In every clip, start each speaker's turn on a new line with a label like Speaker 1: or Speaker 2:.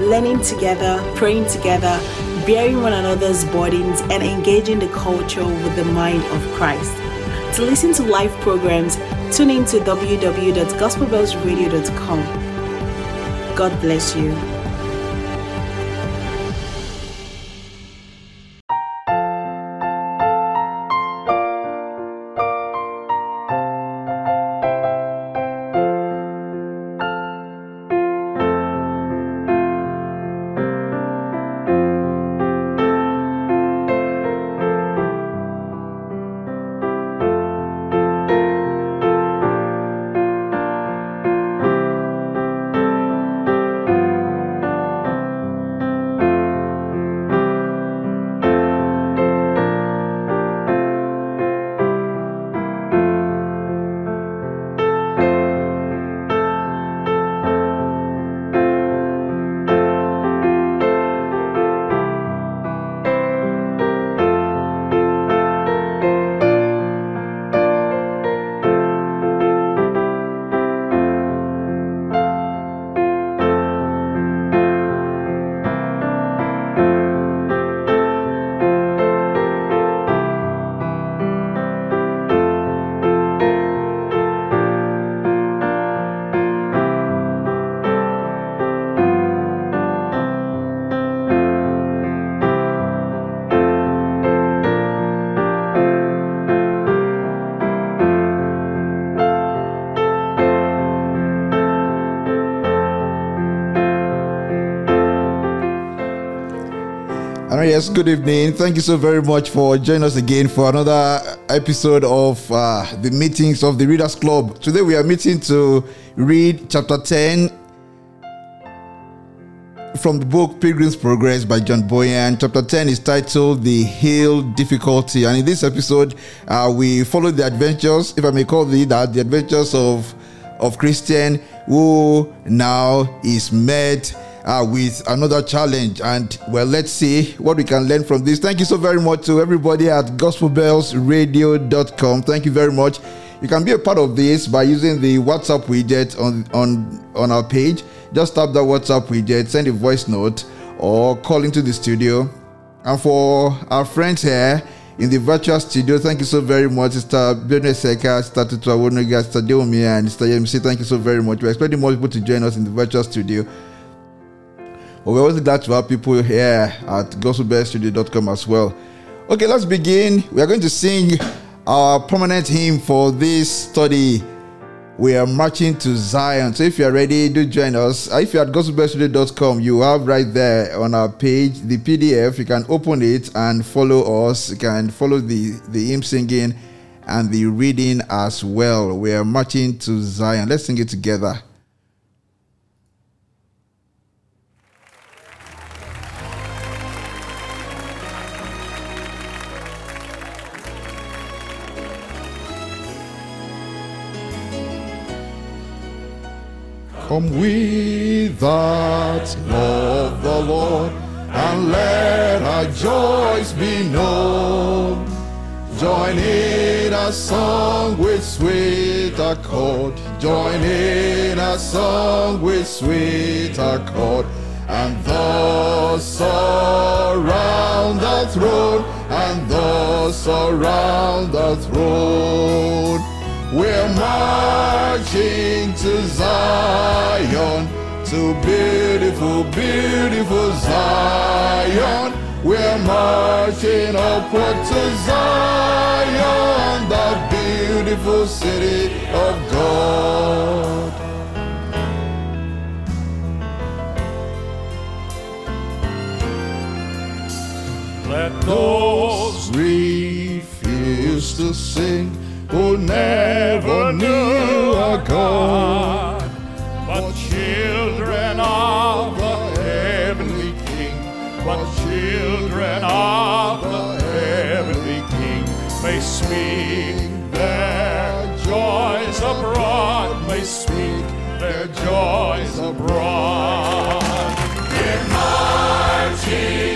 Speaker 1: learning together, praying together, bearing one another's burdens, and engaging the culture with the mind of Christ. To listen to live programs, tune in to www.gospelbellsradio.com. God bless you.
Speaker 2: Yes, good evening. Thank you so very much for joining us again for another episode of uh, the meetings of the Readers Club. Today we are meeting to read chapter 10 from the book Pilgrim's Progress by John Bunyan. Chapter 10 is titled The Hill Difficulty. And in this episode, uh, we follow the adventures, if I may call it that, the adventures of, of Christian who now is met uh, with another challenge. And well, let's see what we can learn from this. Thank you so very much to everybody at gospelbellsradio.com. Thank you very much. You can be a part of this by using the WhatsApp widget on, on, on our page. Just tap that WhatsApp widget, send a voice note, or call into the studio. And for our friends here, in the virtual studio. Thank you so very much, Mr. Bene Seka, Mr. Tutu Awonoga, Mr. Deomi, and Mr. Yemisi. Thank you so very much. We're expecting more people to join us in the virtual studio. But we're always glad to have people here at gospelbellsradio.com as well. Okay, let's begin. We are going to sing our permanent hymn for this study. We are marching to Zion. So if you are ready, do join us. Uh, if you're at gospelbellsradio.com, you have right there on our page the PDF. You can open it and follow us. You can follow the, the hymn singing and the reading as well. We are marching to Zion. Let's sing it together. Come we that love the Lord, and let our joys be known. Join in a song with sweet accord. Join in a song with sweet accord. And thus around the throne, and thus around the throne. We're marching to Zion, to beautiful, beautiful Zion. We're marching upward to Zion, the beautiful city of God. Let those refuse to sing never knew a God, but children of the heavenly King, but children of the heavenly King may speak their joys abroad, may speak their joys abroad. In marching to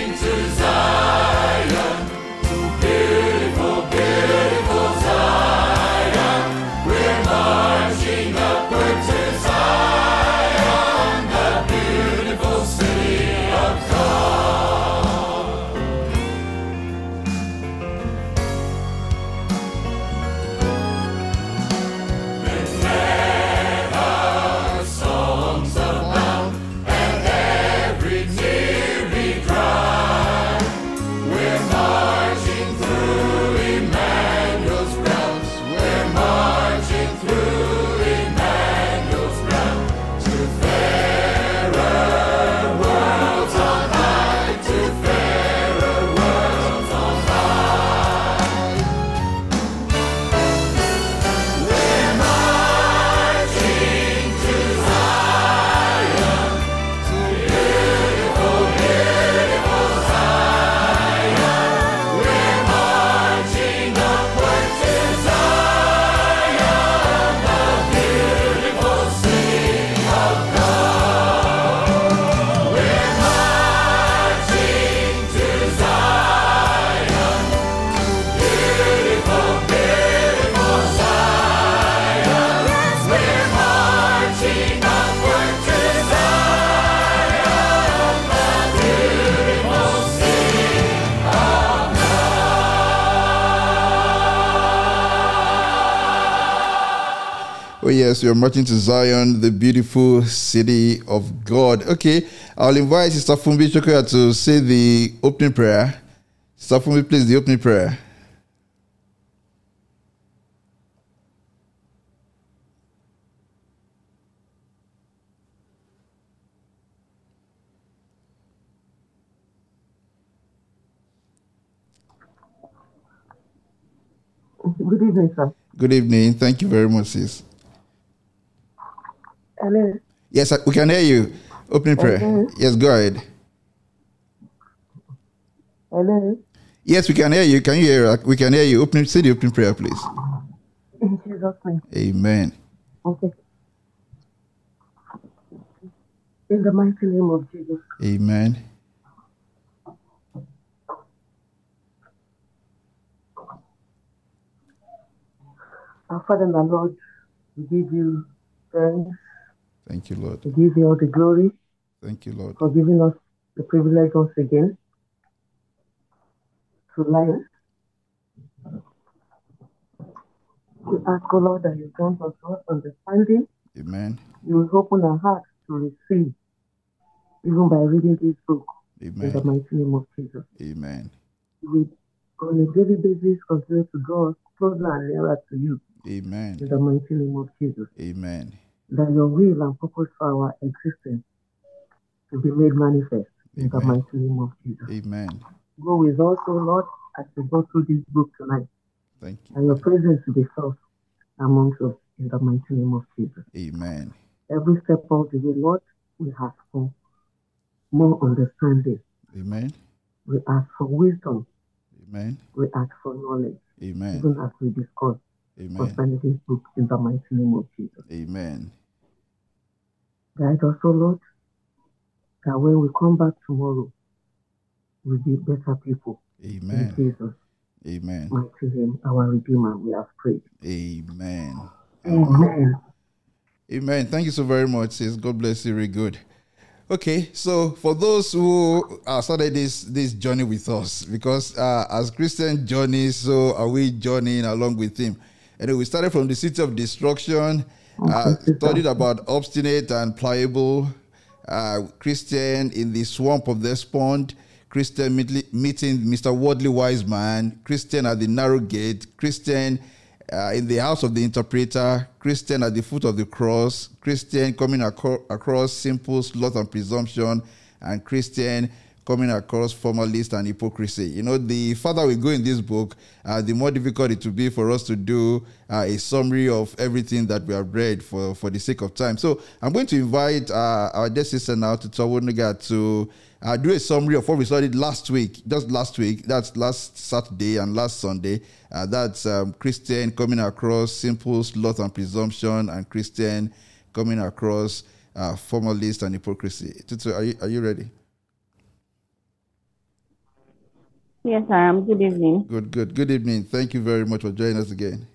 Speaker 2: yes, we are marching to Zion, the beautiful city of God. Okay, I'll invite Sister Fumbi Chokoya to say the opening prayer. Sister Fumbi, please, the opening prayer.
Speaker 3: Good evening, sir.
Speaker 2: Good evening. Thank you very much, sis.
Speaker 3: Hello.
Speaker 2: Yes, we can hear you. Opening prayer.
Speaker 3: Hello.
Speaker 2: Yes, go ahead.
Speaker 3: Hello.
Speaker 2: Yes, we can hear you. Can you hear? We can hear you. Opening, say the opening prayer, please.
Speaker 3: In Jesus' name.
Speaker 2: Amen.
Speaker 3: Okay. In the mighty name of Jesus.
Speaker 2: Amen.
Speaker 3: Our Father and our Lord, we give you thanks.
Speaker 2: Thank you, Lord.
Speaker 3: We give you all the glory
Speaker 2: Thank you, Lord.
Speaker 3: for giving us the privilege once again to life. We ask, O Lord, that you grant us all understanding.
Speaker 2: Amen.
Speaker 3: You will open our hearts to receive, even by reading this book. Amen. In the mighty name of Jesus.
Speaker 2: Amen.
Speaker 3: We, on a daily basis, continue to draw us closer and nearer to you.
Speaker 2: Amen.
Speaker 3: In the mighty name of Jesus.
Speaker 2: Amen.
Speaker 3: That your will and purpose for our existence to be made manifest. In the mighty name of Jesus.
Speaker 2: Amen.
Speaker 3: Go with us, O Lord, as we go through this book tonight.
Speaker 2: Thank you.
Speaker 3: And your presence to be felt amongst us. In the mighty name of Jesus.
Speaker 2: Amen.
Speaker 3: Every step of the way, Lord, we ask for more understanding.
Speaker 2: Amen.
Speaker 3: We ask for wisdom.
Speaker 2: Amen.
Speaker 3: We ask for knowledge.
Speaker 2: Amen.
Speaker 3: Even as we discuss
Speaker 2: Amen.
Speaker 3: concerning this book in the mighty name of Jesus.
Speaker 2: Amen.
Speaker 3: Guide us, O Lord, that when we come back tomorrow, we'll be better people. In
Speaker 2: Amen.
Speaker 3: Jesus'
Speaker 2: Amen.
Speaker 3: mighty name, our Redeemer, we have prayed.
Speaker 2: Amen.
Speaker 3: Amen.
Speaker 2: Amen. Thank you so very much, sis. God bless you. Very good. Okay, so for those who uh, started this this journey with us, because uh, as Christian journey, so are we journeying along with him? And we started from the city of destruction, uh, studied about obstinate and pliable, uh, Christian in the swamp of Despond, Christian meeting Mr. Worldly Wise Man, Christian at the narrow gate, Christian uh, in the house of the interpreter, Christian at the foot of the cross, Christian coming across simple sloth and presumption, and Christian coming across formalist and hypocrisy. You know, the further we go in this book, uh, the more difficult it will be for us to do uh, a summary of everything that we have read for, for the sake of time. So I'm going to invite uh, our dear sister now Tutu Awonoga to uh, do a summary of what we studied last week, just last week. That's last Saturday and last Sunday. Uh, that's um, Christian coming across simple sloth and presumption, and Christian coming across uh, formalist and hypocrisy. Tutu, are you, are you ready?
Speaker 4: Yes, I am. Good evening.
Speaker 2: Good, good. Good evening. Thank you very much for joining us again.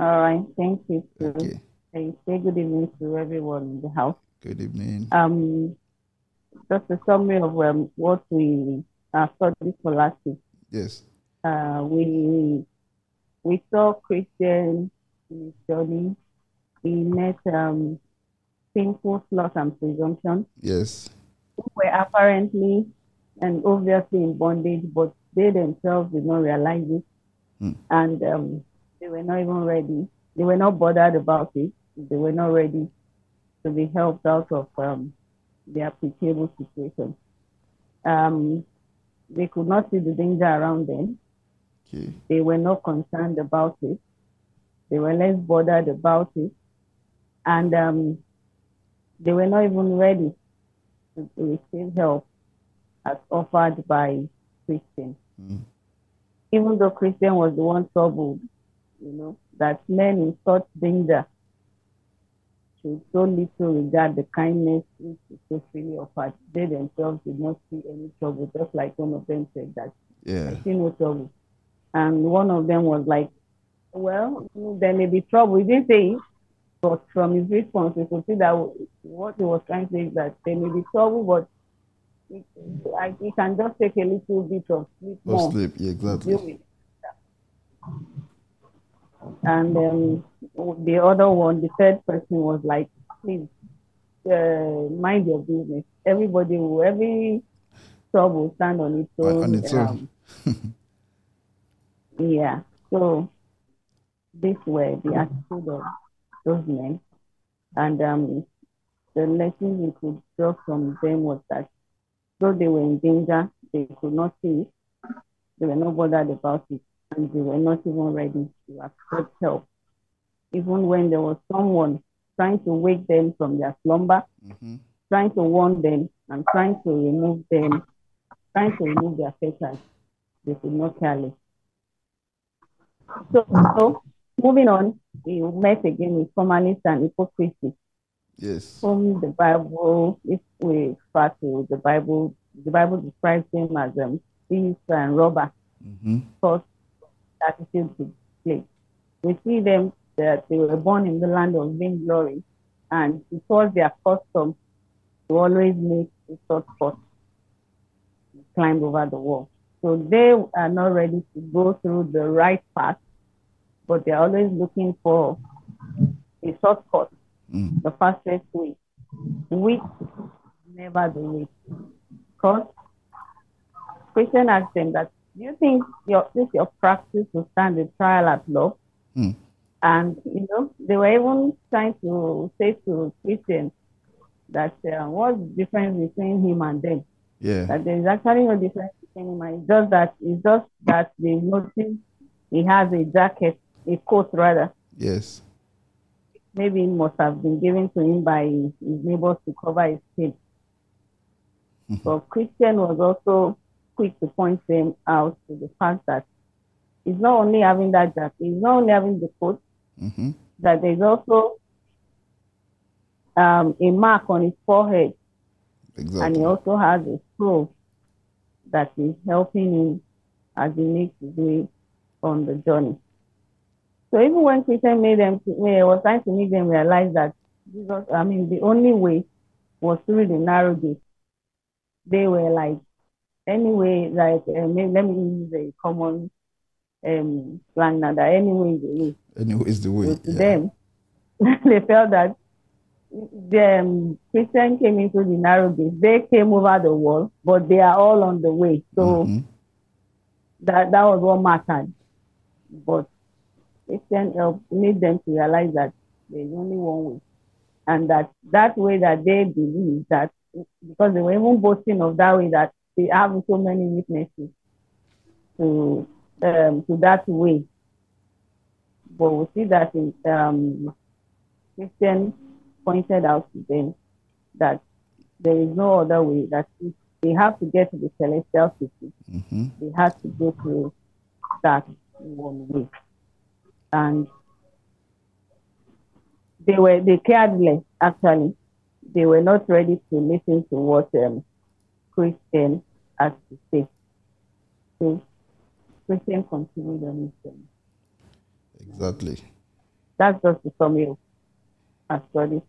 Speaker 4: All right. Thank you. To,
Speaker 2: Okay.
Speaker 4: I say good evening to everyone in the house.
Speaker 2: Good evening.
Speaker 4: Um, just a summary of um, what we uh, studied for last week.
Speaker 2: Yes.
Speaker 4: Uh, we we saw Christian in his journey. He met um, sinful sloth and presumption,
Speaker 2: Yes.
Speaker 4: who were apparently and obviously in bondage, but they themselves did not realize it.
Speaker 2: Hmm.
Speaker 4: And um, they were not even ready. They were not bothered about it. They were not ready to be helped out of um, their pitiable situation. Um, they could not see the danger around them.
Speaker 2: Okay.
Speaker 4: They were not concerned about it. They were less bothered about it. And um, they were not even ready to receive help as offered by Christian.
Speaker 2: Mm.
Speaker 4: Even though Christian was the one troubled, you know, that men in such danger should so little regard the kindness which is so freely offered. They themselves did not see any trouble, just like one of them said that
Speaker 2: Yeah.
Speaker 4: I see no trouble. And one of them was like, Well, there may be trouble. He didn't say it, but from his response, we could see that what he was trying to say is that there may be trouble, but it, I, it can just take a little bit of sleep
Speaker 2: Or
Speaker 4: more.
Speaker 2: sleep. Yeah, exactly.
Speaker 4: And um, the other one, the third person was like, please uh, mind your business. Everybody will, every trouble stand on its own.
Speaker 2: on its own.
Speaker 4: um, yeah. So this way, the attitude of those men. And um, the lesson we could draw from them was that though they were in danger, they could not see it. They were not bothered about it, and they were not even ready to accept help. Even when there was someone trying to wake them from their slumber,
Speaker 2: Mhm.
Speaker 4: trying to warn them, and trying to remove them, trying to remove their fetters, they could not care less. So, so moving on, we met again with formalists and hypocrisy
Speaker 2: Yes.
Speaker 4: whom the Bible, if we refer to the Bible, the Bible describes them as um, thief and robber,
Speaker 2: hmm
Speaker 4: false attitude display. We see them that they were born in the land of vainglory, and it was their custom to always make a short shortcut, climb over the wall. So they are not ready to go through the right path, but they're always looking for a shortcut
Speaker 2: Mm.
Speaker 4: the fastest way, which never the way. Because Christian asked them that, do you think your this your practice will stand the trial at law?
Speaker 2: Mm.
Speaker 4: And you know, they were even trying to say to Christians that uh, what's the difference between him and them?
Speaker 2: Yeah.
Speaker 4: That there is actually no difference between him and it's just that it's just that they noticed he has a jacket, a coat rather,
Speaker 2: Yes.
Speaker 4: Maybe it must have been given to him by his neighbors to cover his skin. But Christian was also quick to point them out to the fact that he's not only having that jacket, he's not only having the coat,
Speaker 2: hmm
Speaker 4: that there's also um, a mark on his forehead, and he also has a scroll that is helping him as he makes his way on the journey. So even when Christian made them, when he was trying to make them realize that Jesus, I mean, the only way was through the narrow gate. They were like, anyway, like uh, maybe, let me use a common um, slang now that anyway is the way
Speaker 2: Anyway, is the way.
Speaker 4: to
Speaker 2: Yeah.
Speaker 4: them, they felt that the um, Christian came into the narrow gate. They came over the wall, but they are all on the way. So
Speaker 2: Mhm.
Speaker 4: that that was what mattered. But Christian helped made them to realize that there's only one way, and that that way that they believe that because they were even boasting of that way that they have so many witnesses to um, to that way. But we see that in um, Christian pointed out to them that there is no other way. That if they have to get to the celestial city,
Speaker 2: Mhm.
Speaker 4: they had to go through that one way. And they were they cared less actually. They were not ready to listen to what um, Christian had to say. So Christian continued on his journey.
Speaker 2: Exactly.
Speaker 4: That's just the summary of our study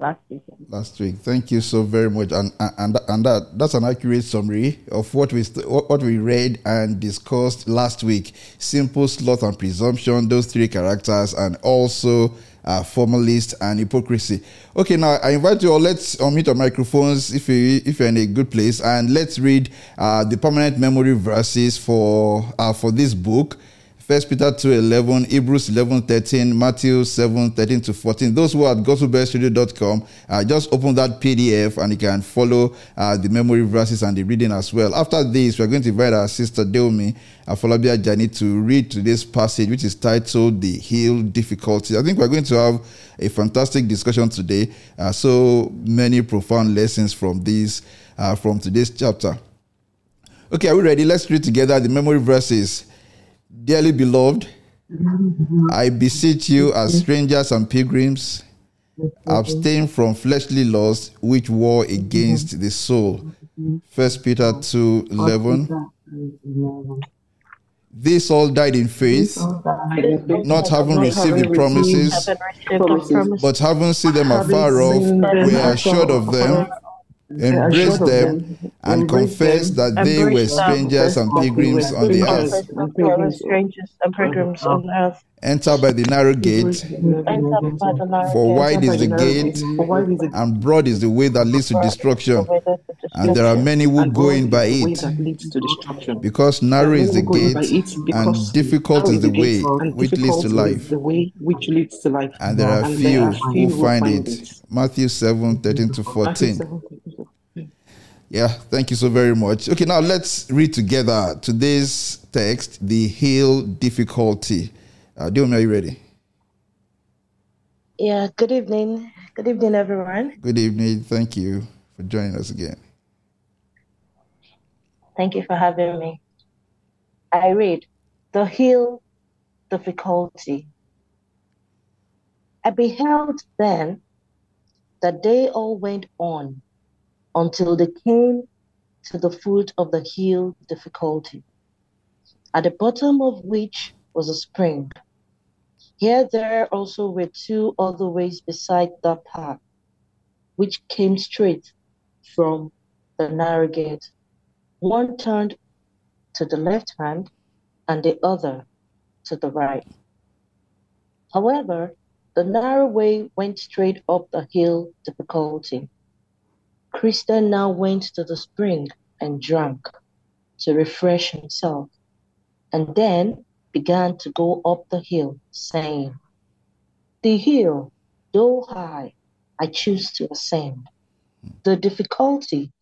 Speaker 4: last weekend.
Speaker 2: last week. Thank you so very much, and and and that that's an accurate summary of what we st- what we read and discussed last week. Simple sloth and presumption, those three characters, and also uh, formalist and hypocrisy. Okay, now I invite you all. Let's unmute our microphones if you if you're in a good place, and let's read uh, the permanent memory verses for uh, for this book. First Peter 2 11, Hebrews 11 13, Matthew 7 13 to 14. Those who are at gospelbellsradio.com, uh, just open that PDF and you can follow uh, the memory verses and the reading as well. After this, we're going to invite our sister Deomi Afolabi Ajani to read today's passage, which is titled The Hill Difficulty. I think we're going to have a fantastic discussion today. Uh, so many profound lessons from this, uh, from today's chapter. Okay, are we ready? Let's read together the memory verses. Dearly beloved, mm-hmm. I beseech you as mm-hmm. strangers and pilgrims, mm-hmm. abstain from fleshly lusts which war against the soul. First Peter 2 11. These all died in faith, not having received the promises, but having seen them afar off, we are assured of them embrace them and confess that they were strangers and pilgrims on the earth.
Speaker 5: Strangers and pilgrims on earth.
Speaker 2: Enter by the narrow gate, for wide is the gate, and broad is the way that leads to destruction, and there are many who go in by it. Because narrow is the gate, and difficult is the way which leads to life, and there are few who find it. Matthew 7 13 to 14. Yeah, thank you so very much. Okay, now let's read together today's text, the hill difficulty. Uh, Diomi, are you ready?
Speaker 5: Yeah, good evening. Good evening, everyone.
Speaker 2: Good evening. Thank you for joining us again.
Speaker 5: Thank you for having me. I read The Hill Difficulty. I beheld then that they all went on until they came to the foot of the hill difficulty, at the bottom of which was a spring. Here there also were two other ways beside that path, which came straight from the narrow gate. One turned to the left hand and the other to the right. However, the narrow way went straight up the hill difficulty. Christian now went to the spring and drank to refresh himself, and then began to go up the hill, saying, The hill, though high, I choose to ascend. The difficulty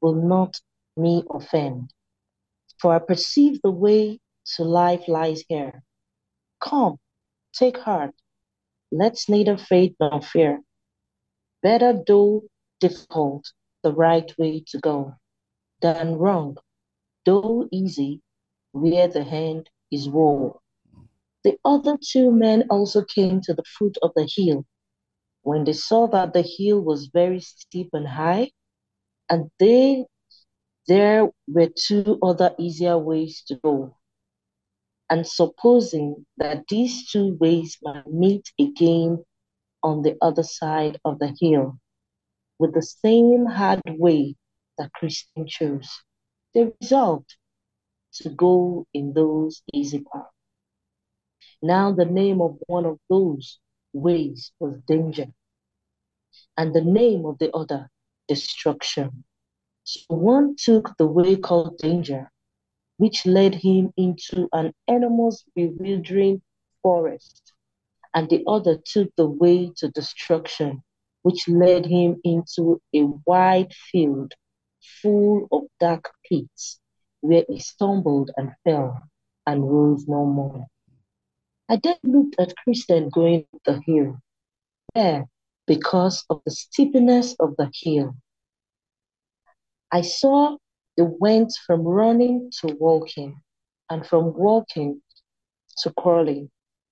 Speaker 5: will not me offend, for I perceive the way to life lies here. Come, take heart, let's neither faith nor fear. Better though difficult, the right way to go, than wrong, though easy, where the hand is woe. The other two men also came to the foot of the hill. When they saw that the hill was very steep and high, and they there were two other easier ways to go. And supposing that these two ways might meet again on the other side of the hill, with the same hard way that Christian chose, they resolved to go in those easy paths. Now, the name of one of those ways was danger, and the name of the other, destruction. So one took the way called danger, which led him into an enormous, bewildering forest, and the other took the way to destruction, which led him into a wide field full of dark pits where he stumbled and fell and rose no more. I then looked at Christian going up the hill. There, because of the steepness of the hill, I saw he went from running to walking, and from walking to crawling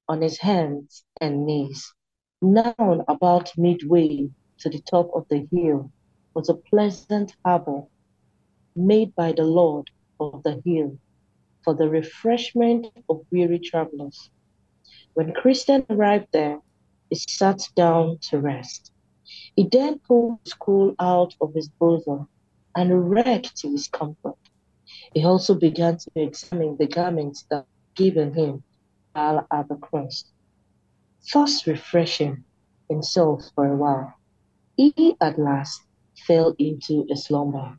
Speaker 5: on his hands and knees. Now, about midway to the top of the hill was a pleasant harbor made by the Lord of the hill for the refreshment of weary travelers. When Christian arrived there, he sat down to rest. He then pulled his scroll out of his bosom and read to his comfort. He also began to examine the garments that were given him while at the cross, thus refreshing himself for a while. He at last fell into a slumber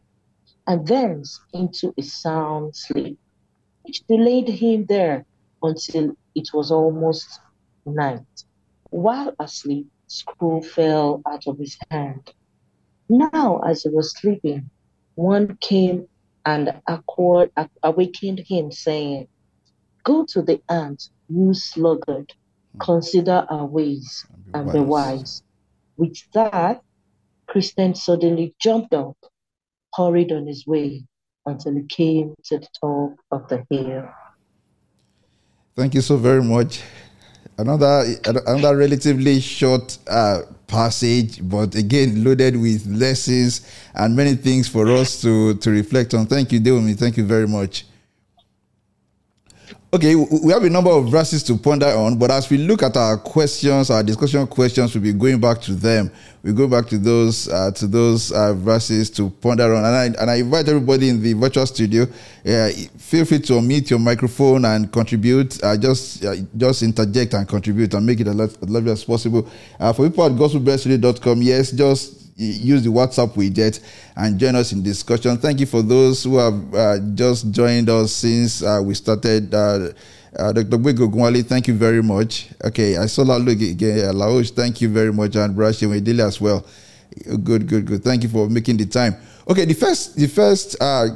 Speaker 5: and thence into a sound sleep, which delayed him there until it was almost night. While asleep, scroll fell out of his hand. Now, as he was sleeping, one came and accord, awakened him, saying, Go to the ant, you sluggard, hmm. consider our ways and be wise. With that, Christian suddenly jumped up, hurried on his way until he came to the top of the hill.
Speaker 2: Thank you so very much. Another another relatively short uh, passage, but again loaded with lessons and many things for us to to reflect on. Thank you, Deomi. Thank you very much. Okay, we have a number of verses to ponder on, but as we look at our questions, our discussion questions, we'll be going back to them. We go back to those uh, to those uh, verses to ponder on, and I, and I invite everybody in the virtual studio. Uh, feel free to unmute your microphone and contribute. Uh, just uh, just interject and contribute and make it as lovely as possible. Uh, for people at gospelbellsradio.com, yes, just use the WhatsApp widget and join us in discussion. Thank you for those who have uh, just joined us since uh, we started. Uh, uh, Dr. Bwego Gwali, thank you very much. Okay, I saw that look again. Laosh, thank you very much. And Brashi Wedile as well. Good, good, good. Thank you for making the time. Okay, the first, the first uh,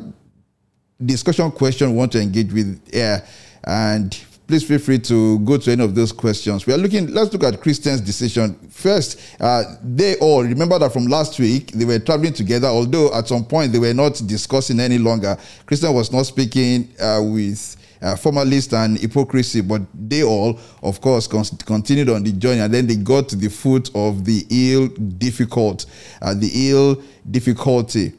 Speaker 2: discussion question we want to engage with here, and please feel free to go to any of those questions. We are looking, let's look at Christian's decision. First, uh, they all, remember that from last week, they were traveling together, although at some point they were not discussing any longer. Christian was not speaking uh, with uh, formalist and hypocrisy, but they all, of course, con- continued on the journey, and then they got to the foot of the ill difficult, uh, the ill difficulty.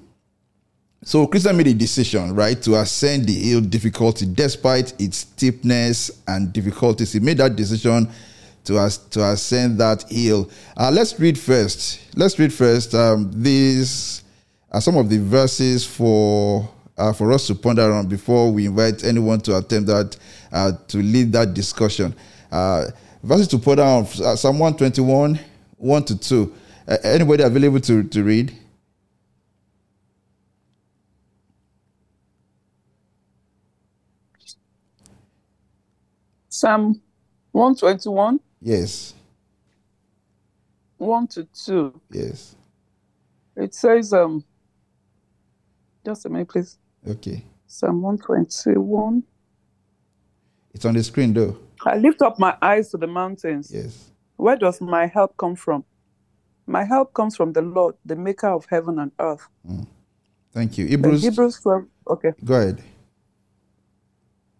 Speaker 2: So Christian made a decision, right, to ascend the hill difficulty despite its steepness and difficulties. He made that decision to as, to ascend that hill. Uh, let's read first. Let's read first. Um, these are some of the verses for uh, for us to ponder on before we invite anyone to attempt that uh, to lead that discussion. Uh, verses to ponder on uh, Psalm 121, 1 to 2. Uh, anybody available to, to read?
Speaker 6: Psalm 121.
Speaker 2: Yes.
Speaker 6: 1 to 2.
Speaker 2: Yes.
Speaker 6: It says, um, just a minute, please.
Speaker 2: Okay.
Speaker 6: Psalm 121.
Speaker 2: It's on the screen, though.
Speaker 6: I lift up my eyes to the mountains.
Speaker 2: Yes.
Speaker 6: Where does my help come from? My help comes from the Lord, the maker of heaven and earth.
Speaker 2: Mm. Thank you. Hebrews,
Speaker 6: Hebrews 12. Okay.
Speaker 2: Go ahead.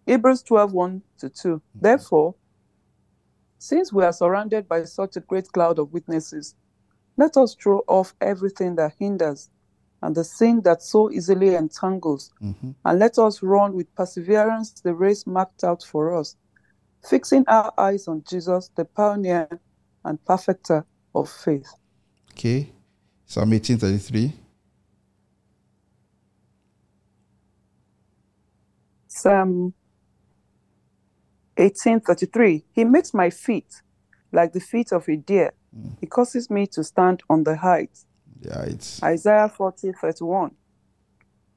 Speaker 6: Hebrews 12 1 to 2. Therefore, since we are surrounded by such a great cloud of witnesses, let us throw off everything that hinders and the sin that so easily entangles, mm-hmm. and let us run with perseverance the race marked out for us, fixing our eyes on Jesus, the pioneer and perfecter of faith.
Speaker 2: Okay. Psalm 1833.
Speaker 6: Psalm 1833 He makes my feet like the feet of a deer. Mm. He causes me to stand on the heights.
Speaker 2: Yeah, it's
Speaker 6: Isaiah 40 31.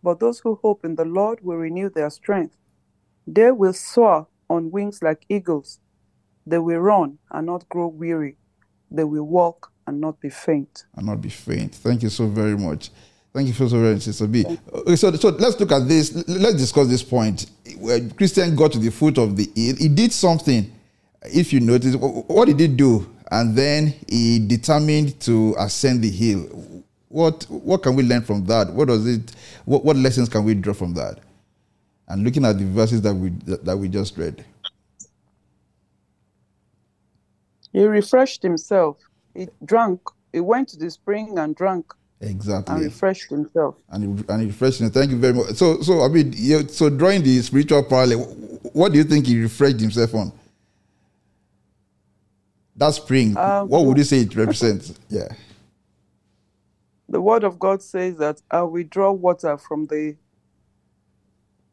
Speaker 6: But those who hope in the Lord will renew their strength. They will soar on wings like eagles. They will run and not grow weary. They will walk and not be faint.
Speaker 2: And not be faint. Thank you so very much. Thank you so very much, Sister B. Okay, so, so let's look at this. Let's discuss this point. When Christian got to the foot of the hill, he did something. If you notice, what did he do? And then he determined to ascend the hill. What what can we learn from that? What does it? What, what lessons can we draw from that? And looking at the verses that we that we just read.
Speaker 6: He refreshed himself. He drank. He went to the spring and drank.
Speaker 2: Exactly.
Speaker 6: And refreshed himself.
Speaker 2: And he, and he refreshed himself. Thank you very much. So, so I mean, so drawing the spiritual parallel, what do you think he refreshed himself on? That spring, um, what would you say it represents? Yeah.
Speaker 6: The word of God says that I will draw water from the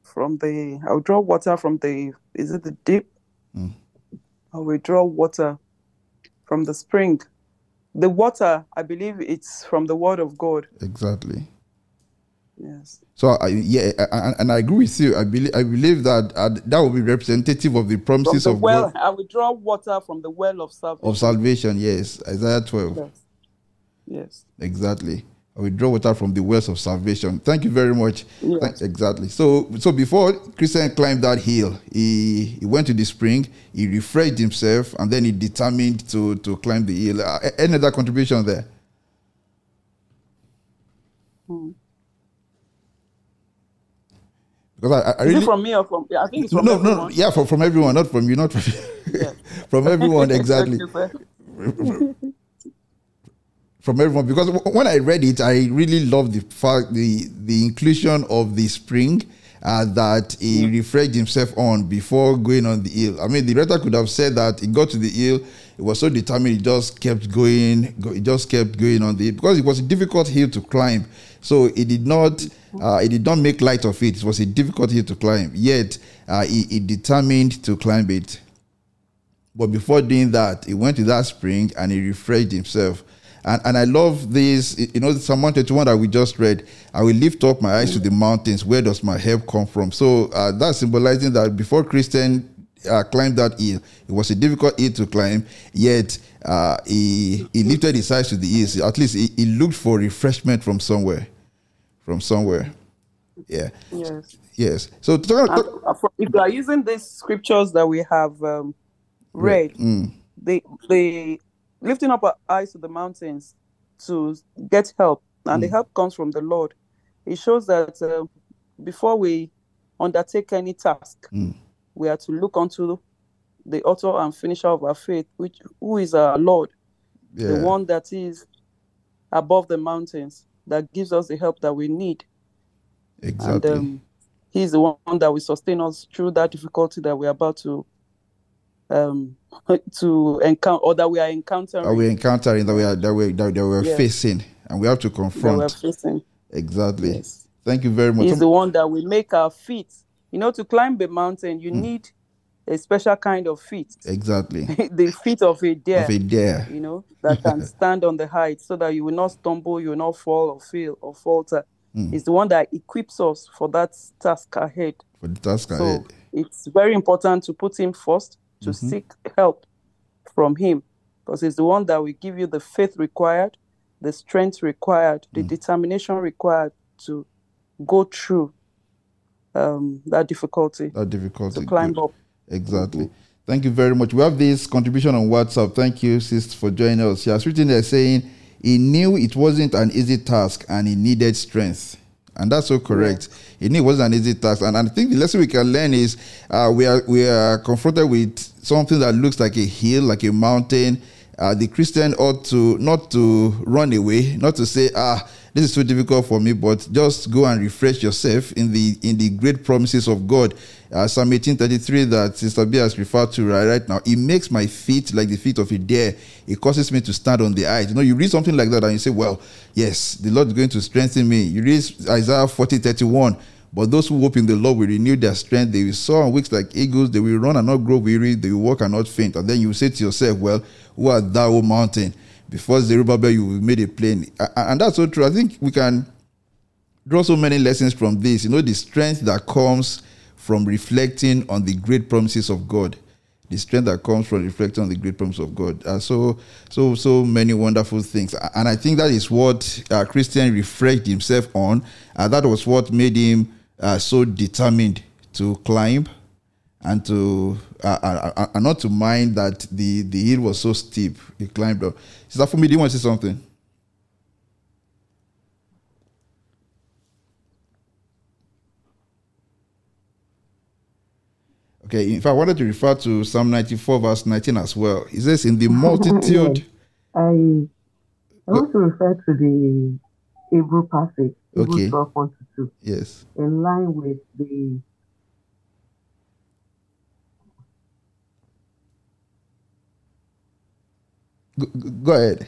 Speaker 6: from the I'll draw water from the is it the deep? Mm. I will draw water from the spring the water, I believe it's from the word of God.
Speaker 2: Exactly.
Speaker 6: Yes.
Speaker 2: So I, yeah, I, and I agree with you. I believe I believe that uh, that will be representative of the promises
Speaker 6: the
Speaker 2: of
Speaker 6: well,
Speaker 2: God
Speaker 6: I will draw water from the well of salvation.
Speaker 2: of salvation. Yes, Isaiah twelve.
Speaker 6: Yes. Yes.
Speaker 2: Exactly. I will draw water from the wells of salvation. Thank you very much.
Speaker 6: Yes.
Speaker 2: Thank- exactly. So, so before Christian climbed that hill, he, he went to the spring, he refreshed himself, and then he determined to to climb the hill. Uh, any other contribution there? Because I, I- really
Speaker 6: it from me or from? I think it's from
Speaker 2: no, no, yeah, from, from everyone, not from you, not from
Speaker 6: Yeah.
Speaker 2: from everyone, exactly.
Speaker 6: Thank you, sir.
Speaker 2: from everyone because when I read it, I really loved the fact the the inclusion of the spring uh, that he refreshed himself on before going on the hill. I mean, the writer could have said that he got to the hill, he was so determined, he just kept going, go, he just kept going on the because it was a difficult hill to climb. So he did not uh, he did not make light of it. It was a difficult hill to climb. Yet uh, he, he determined to climb it. But before doing that, he went to that spring and he refreshed himself. And, and I love this, you know, Psalm 121 that we just read. I will lift up my eyes to the mountains. Where does my help come from? So uh, that's symbolizing that before Christian uh, climbed that hill, it was a difficult hill to climb, yet uh, he, he lifted his eyes to the east. At least he, he looked for refreshment from somewhere. From somewhere. Yeah.
Speaker 6: Yes.
Speaker 2: Yes. So, talk, talk-
Speaker 6: uh, if you are using these scriptures that we have um, read,
Speaker 2: Mm,
Speaker 6: the the lifting up our eyes to the mountains to get help, and the help comes from the Lord. It shows that uh, before we undertake any task,
Speaker 2: Mm.
Speaker 6: we are to look unto the author and finisher of our faith, which who is our Lord,
Speaker 2: yeah.
Speaker 6: the one that is above the mountains, that gives us the help that we need.
Speaker 2: exactly.
Speaker 6: And um, he's the one that will sustain us through that difficulty that we're about to um to encounter or that we are encountering
Speaker 2: Are we encountering that we are that we that, that we are
Speaker 6: Yeah.
Speaker 2: facing and we have to
Speaker 6: that we're
Speaker 2: confront
Speaker 6: facing.
Speaker 2: exactly
Speaker 6: Yes.
Speaker 2: thank you very much
Speaker 6: He's the one that will make our feet. You know, to climb a mountain, you need a special kind of feet.
Speaker 2: exactly
Speaker 6: the feet of a deer,
Speaker 2: of a deer.
Speaker 6: you know, that can stand on the height so that you will not stumble, you will not fall or fail or falter.
Speaker 2: Hmm.
Speaker 6: He's the one that equips us for that task ahead.
Speaker 2: for the task
Speaker 6: So
Speaker 2: ahead
Speaker 6: it's very important to put him first, to
Speaker 2: Mm-hmm.
Speaker 6: seek help from him, because he's the one that will give you the faith required, the strength required, the
Speaker 2: Mm.
Speaker 6: determination required to go through um, that difficulty,
Speaker 2: that difficulty
Speaker 6: to climb
Speaker 2: Good.
Speaker 6: up.
Speaker 2: exactly thank you very much we have this contribution on whatsapp thank you sis for joining us he has written there saying he knew it wasn't an easy task and he needed strength and that's so correct. Knew it wasn't an easy task, and, and I think the lesson we can learn is uh, we are we are confronted with something that looks like a hill, like a mountain. Uh, the Christian ought to not to run away, not to say, ah, this is too difficult for me, but just go and refresh yourself in the in the great promises of God. Uh, Psalm 18:33 that Sister B has referred to right, right now. It makes my feet like the feet of a deer. It causes me to stand on the height. You know, you read something like that and you say, well, yes, the Lord is going to strengthen me. You read Isaiah 40:31. But those who hope in the Lord will renew their strength. They will soar on wings like eagles. They will run and not grow weary. They will walk and not faint. And then you say to yourself, Well, who art thou, O mountain? Before Zerubbabel, you will made a plain. And that's so true. I think we can draw so many lessons from this. You know, the strength that comes from reflecting on the great promises of God. The strength that comes from reflecting on the great promises of God. Uh, so, so, so many wonderful things, and I think that is what uh, Christian refreshed himself on. Uh, that was what made him uh, so determined to climb and to uh, uh, uh, and not to mind that the the hill was so steep. He climbed up. Sister Fumi, do you want to say something? Okay, if I wanted to refer to Psalm 94, verse 19 as well, it says, In the multitude,
Speaker 3: I I want to refer to the Hebrew passage, Hebrew
Speaker 2: Okay.
Speaker 3: 12, 1 to 2,
Speaker 2: yes,
Speaker 3: in line with the
Speaker 2: go, go- go ahead.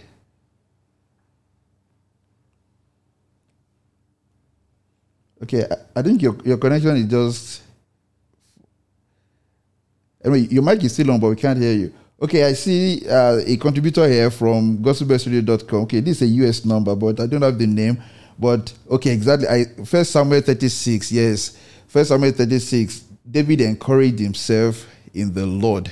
Speaker 2: Okay, I, I think your, your connection is just. Anyway, your mic is still on, but we can't hear you. Okay, I see uh, a contributor here from gospelbellsradio.com. Okay, this is a US number, but I don't have the name. But okay, exactly. I First Samuel 36, yes. First Samuel 36, David encouraged himself in the Lord.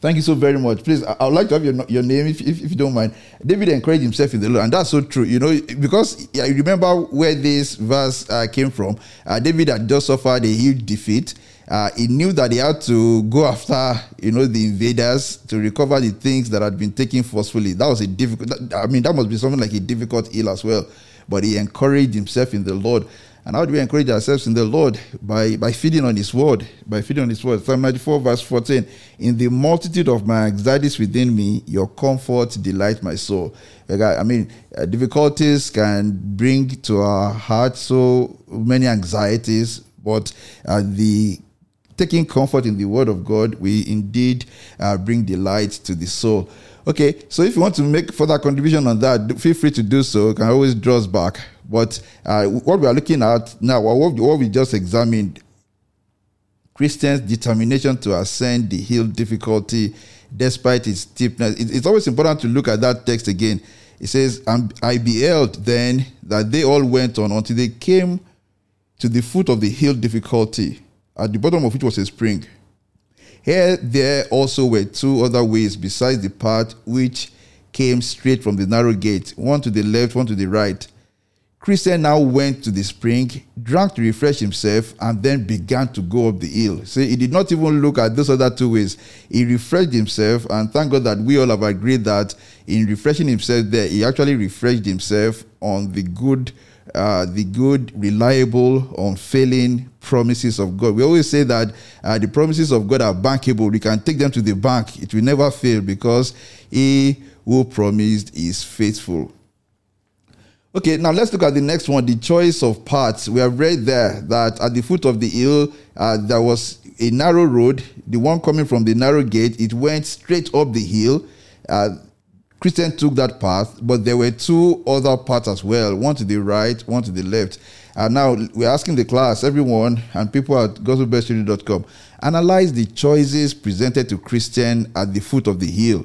Speaker 2: Thank you so very much. Please, I, would like to have your, your name if, if, if, you don't mind. David encouraged himself in the Lord, and that's so true. You know, because I remember where this verse uh, came from. Uh, David had just suffered a huge defeat. Uh, he knew that he had to go after, you know, the invaders to recover the things that had been taken forcefully. That was a difficult. I mean, that must be something like a difficult ill as well. But he encouraged himself in the Lord. And how do we encourage ourselves in the Lord? By, by feeding on His word. By feeding on His word. Psalm 94, verse 14. In the multitude of my anxieties within me, your comfort delight my soul. I mean, uh, difficulties can bring to our heart so many anxieties, but uh, the taking comfort in the word of God, we indeed uh, bring delight to the soul. Okay, so if you want to make further contribution on that, feel free to do so. You can always draw us back. But uh, what we are looking at now, what, we just examined, Christians' determination to ascend the hill difficulty despite its steepness. It, it's always important to look at that text again. It says, I beheld then that they all went on until they came to the foot of the hill difficulty, at the bottom of which was a spring. Here there also were two other ways besides the path which came straight from the narrow gate, one to the left, one to the right. Christian now went to the spring, drank to refresh himself, and then began to go up the hill. So he did not even look at those other two ways. He refreshed himself, and thank God that we all have agreed that in refreshing himself there, he actually refreshed himself on the good uh, the good, reliable, unfailing promises of God. We always say that uh, the promises of God are bankable. We can take them to the bank. It will never fail because He who promised is faithful. Okay, now let's look at the next one the choice of paths. We have read there that at the foot of the hill, uh, there was a narrow road. The one coming from the narrow gate, it went straight up the hill. Uh, Christian took that path, but there were two other paths as well one to the right, one to the left. And now we're asking the class, everyone, and people at gospelbellsradio.com, analyze the choices presented to Christian at the foot of the hill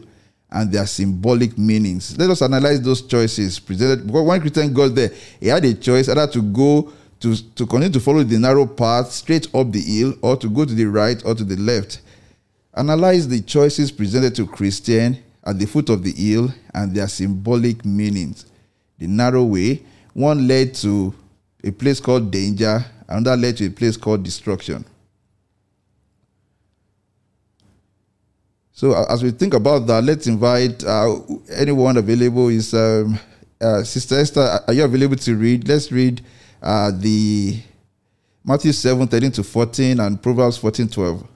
Speaker 2: and their symbolic meanings. Let us analyze those choices presented. Because when Christian got there, he had a choice either to go to, to continue to follow the narrow path straight up the hill or to go to the right or to the left. Analyze the choices presented to Christian at the foot of the hill and their symbolic meanings. The narrow way, one led to a place called danger, another led to a place called destruction. So as we think about that, let's invite uh, anyone available. Is um, uh, Sister Esther? Are you available to read? Let's read uh, the Matthew 7, 13 to 14 and Proverbs 14, 12.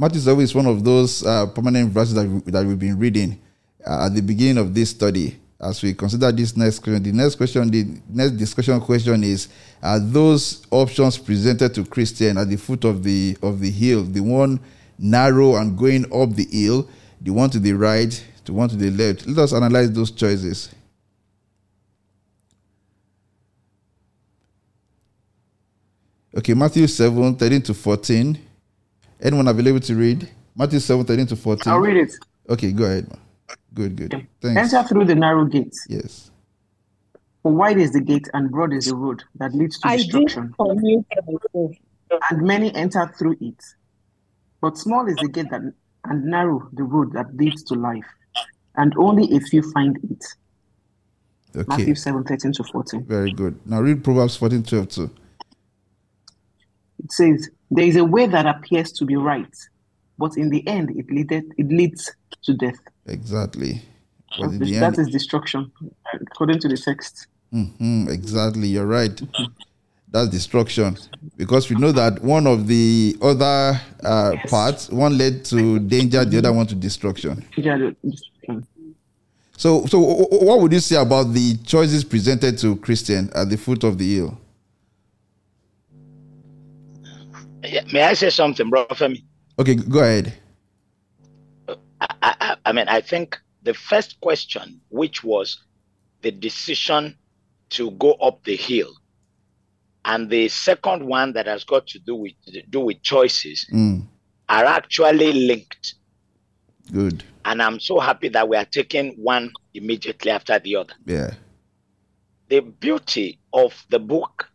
Speaker 2: Matthew 7 is one of those uh, permanent verses that, we, that we've been reading uh, at the beginning of this study. As we consider this next question, the next question, the next discussion question is: Are those options presented to Christian at the foot of the of the hill, the one narrow and going up the hill, the one to the right, the one to the left? Let us analyze those choices. Okay, Matthew 7, 13 to 14. Anyone available to read? Matthew 7 13 to 14.
Speaker 7: I'll read it.
Speaker 2: Okay, go ahead. Good, good. Thanks.
Speaker 7: Enter through the narrow gate.
Speaker 2: Yes.
Speaker 7: For wide is the gate and broad is the road that leads to destruction. And many enter through it. But small is the gate that, and narrow the road that leads to life. And only a few find it. Okay. Matthew 7 13 to 14.
Speaker 2: Very good. Now read Proverbs 14 12 too.
Speaker 7: It says, There is a way that appears to be right, but in the end it leaded it leads to death.
Speaker 2: Exactly.
Speaker 7: But that, is, that is destruction, according to the text.
Speaker 2: Mm-hmm, exactly, you're right. That's destruction. Because we know that one of the other uh, yes. parts, one led to danger, the other one to destruction.
Speaker 7: Yeah,
Speaker 2: So, so what would you say about the choices presented to Christian at the foot of the hill?
Speaker 8: May I say something, bro? Femi?
Speaker 2: Okay, go ahead.
Speaker 8: I, I, mean, I think the first question, which was the decision to go up the hill, and the second one that has got to do with do with choices, mm. are actually linked.
Speaker 2: Good.
Speaker 8: And I'm so happy that we are taking one immediately after the other.
Speaker 2: Yeah.
Speaker 8: The beauty of the book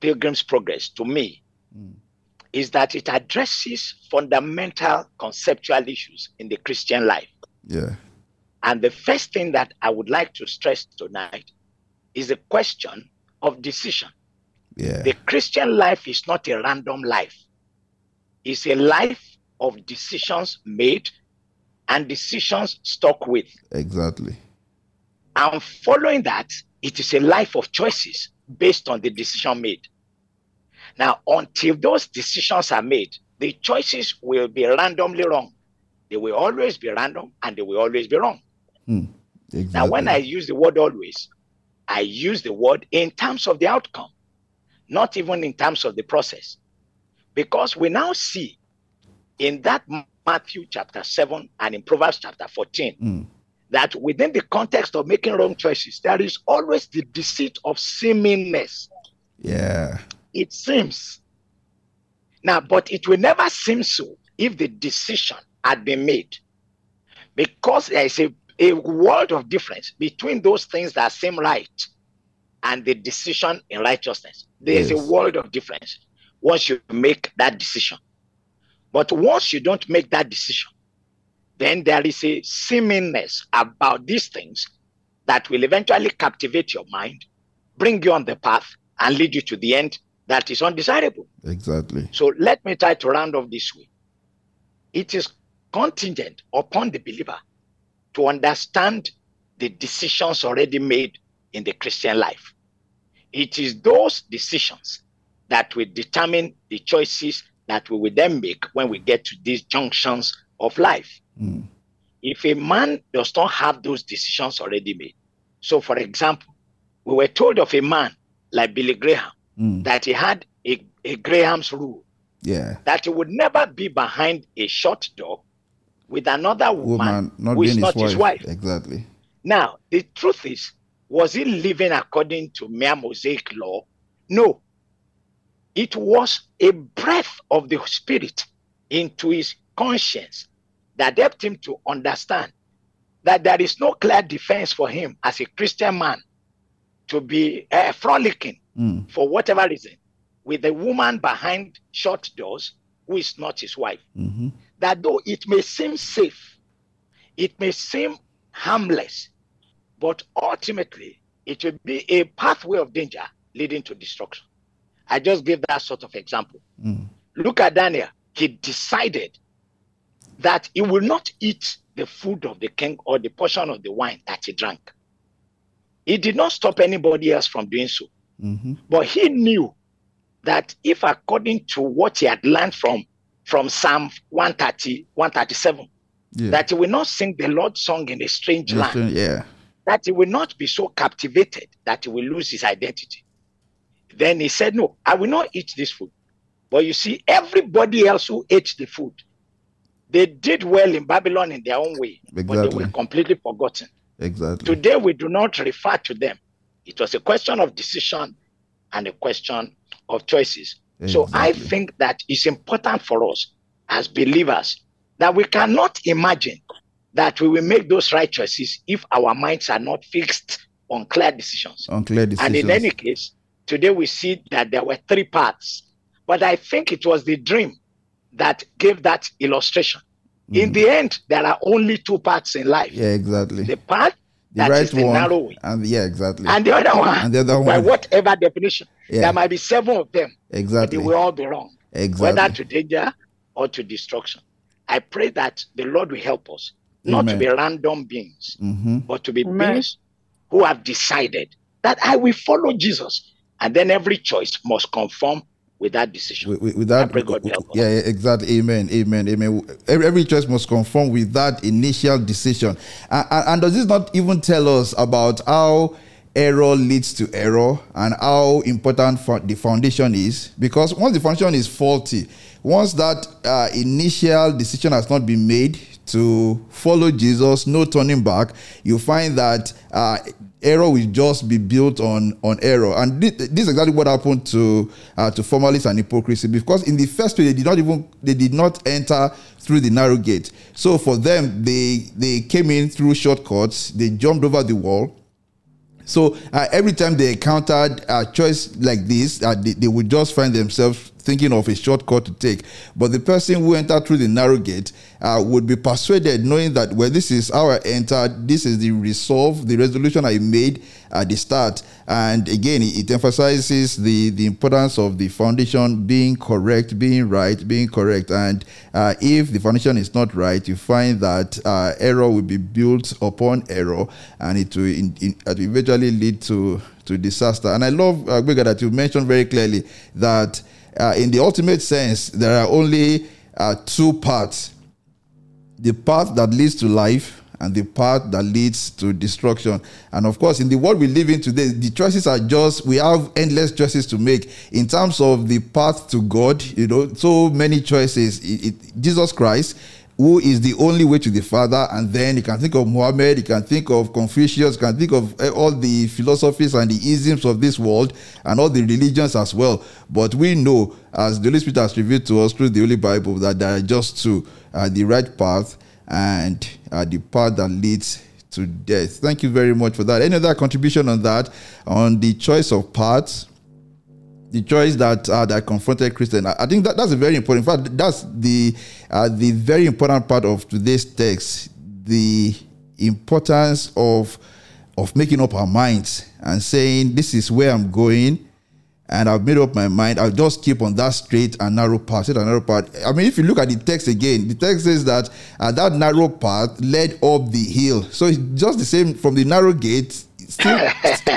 Speaker 8: Pilgrim's Progress to me mm. Is that it addresses fundamental conceptual issues in the Christian life.
Speaker 2: Yeah.
Speaker 8: And the first thing that I would like to stress tonight is the question of decision.
Speaker 2: Yeah.
Speaker 8: The Christian life is not a random life. It's a life of decisions made and decisions stuck with.
Speaker 2: Exactly.
Speaker 8: And following that, it is a life of choices based on the decision made. Now, until those decisions are made, the choices will be randomly wrong. They will always be random and they will always be wrong.
Speaker 2: Hmm. Exactly.
Speaker 8: Now, when I use the word always, I use the word in terms of the outcome, not even in terms of the process. Because we now see in that Matthew chapter 7 and in Proverbs chapter 14
Speaker 2: mm.
Speaker 8: that within the context of making wrong choices, there is always the deceit of seemingness.
Speaker 2: Yeah.
Speaker 8: It seems. Now, but it will never seem so if the decision had been made. Because there is a, a world of difference between those things that seem right and the decision in righteousness. There is yes. a world of difference once you make that decision. But once you don't make that decision, then there is a seemingness about these things that will eventually captivate your mind, bring you on the path, and lead you to the end that is undesirable.
Speaker 2: Exactly.
Speaker 8: So let me try to round off this way. It is contingent upon the believer to understand the decisions already made in the Christian life. It is those decisions that will determine the choices that we will then make when we get to these junctions of life.
Speaker 2: Mm.
Speaker 8: If a man does not have those decisions already made, so for example, we were told of a man like Billy Graham
Speaker 2: mm.
Speaker 8: that he had a, a Graham's rule.
Speaker 2: Yeah.
Speaker 8: That he would never be behind a shut door with another woman,
Speaker 2: woman not
Speaker 8: who is not
Speaker 2: his wife.
Speaker 8: his wife.
Speaker 2: Exactly.
Speaker 8: Now, the truth is, was he living according to mere Mosaic law? No. It was a breath of the Spirit into his conscience that helped him to understand that there is no clear defense for him as a Christian man to be uh, frolicking
Speaker 2: mm.
Speaker 8: for whatever reason with a woman behind shut doors who is not his wife.
Speaker 2: Mm-hmm.
Speaker 8: That though it may seem safe, it may seem harmless, but ultimately it will be a pathway of danger leading to destruction. I just gave that sort of example.
Speaker 2: Mm.
Speaker 8: Look at Daniel. He decided that he will not eat the food of the king or the portion of the wine that he drank. He did not stop anybody else from doing so.
Speaker 2: Mm-hmm.
Speaker 8: But he knew that if according to what he had learned from, from Psalm 130, 137,
Speaker 2: yeah.
Speaker 8: that he will not sing the Lord's song in a strange land.
Speaker 2: Yeah.
Speaker 8: That he will not be so captivated that he will lose his identity. Then he said, No, I will not eat this food. But you see, everybody else who ate the food, they did well in Babylon in their own way,
Speaker 2: exactly.
Speaker 8: but they were completely forgotten.
Speaker 2: Exactly.
Speaker 8: Today, we do not refer to them. It was a question of decision and a question of choices.
Speaker 2: Exactly.
Speaker 8: So I think that it's important for us as believers that we cannot imagine that we will make those right choices if our minds are not fixed on clear decisions.
Speaker 2: On clear decisions.
Speaker 8: And in any case, Today we see that there were three parts, but I think it was the dream that gave that illustration. Mm. In the end, there are only two paths in life.
Speaker 2: Yeah, exactly.
Speaker 8: The path
Speaker 2: the
Speaker 8: that
Speaker 2: right
Speaker 8: is the
Speaker 2: one,
Speaker 8: narrow way.
Speaker 2: and yeah, exactly.
Speaker 8: And the other one,
Speaker 2: and the other one.
Speaker 8: by whatever definition,
Speaker 2: Yeah.
Speaker 8: there might be seven of them.
Speaker 2: exactly.
Speaker 8: They will all be wrong,
Speaker 2: exactly.
Speaker 8: whether to danger or to destruction. I pray that the Lord will help us not
Speaker 2: Amen.
Speaker 8: to be random beings,
Speaker 2: hmm
Speaker 8: but to be
Speaker 6: Amen.
Speaker 8: beings who have decided that I will follow Jesus. And then every choice must conform with that decision.
Speaker 2: With, with, with that,
Speaker 8: I pray God will help us.
Speaker 2: yeah, yeah, exactly. Amen. Amen. Amen. Every, every choice must conform with that initial decision. And, and, and does this not even tell us about how error leads to error and how important the foundation is? Because once the foundation is faulty, once that uh, initial decision has not been made to follow Jesus, no turning back, you find that uh, error will just be built on on error. And this, this is exactly what happened to uh, to formalists and hypocrisy because in the first place they did not even they did not enter through the narrow gate. So for them they they came in through shortcuts they jumped over the wall. So uh, every time they encountered a choice like this, uh, they, they, would just find themselves thinking of a shortcut to take. But the person who entered through the narrow gate uh, would be persuaded, knowing that well, this is how I entered, this is the resolve, the resolution I made at the start. And again, it emphasizes the, the importance of the foundation being correct, being right, being correct. And uh, if the foundation is not right, you find that uh, error will be built upon error, and it will, in, in, it eventually lead to to disaster. And I love uh, that you mentioned very clearly that uh, in the ultimate sense, there are only uh, two paths the path that leads to life and the path that leads to destruction. And of course, in the world we live in today, the choices are just, we have endless choices to make. In terms of the path to God, you know, so many choices. It, it, Jesus Christ who is the only way to the Father. And then you can think of Muhammad, you can think of Confucius, you can think of eh, all the philosophies and the isms of this world and all the religions as well. But we know, as the Holy Spirit has revealed to us through the Holy Bible, that there are just two uh, the right path and uh, the path that leads to death. Thank you very much for that. Any other contribution on that, on the choice of paths? The choice that uh, that confronted Christian. I, think that that's a very important. In fact, that's the uh, the very important part of today's text. The importance of of making up our minds and saying, "This is where I'm going." And I've made up my mind. I'll just keep on that straight and narrow path. Straight and narrow path. I mean, if you look at the text again, the text says that uh, that narrow path led up the hill. So it's just the same from the narrow gate still,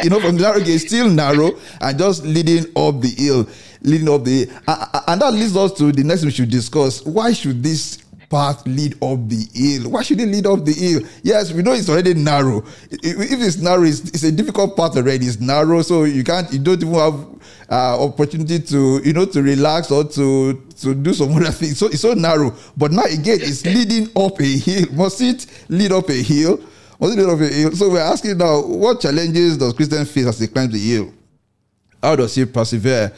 Speaker 2: you know, from the narrow gate, still narrow and just leading up the hill, leading up the, uh, and that leads us to the next we should discuss. Why should this path lead up the hill? Why should it lead up the hill? Yes, we know it's already narrow. If it's narrow, it's, it's a difficult path already. It's narrow, so you can't, you don't even have uh, opportunity to, you know, to relax or to to do some other things. So it's so narrow. But now again, it's leading up a hill. Must it lead up a hill? Was it of a hill? So we're asking now, what challenges does Christian face as he climbs the hill? How does he persevere?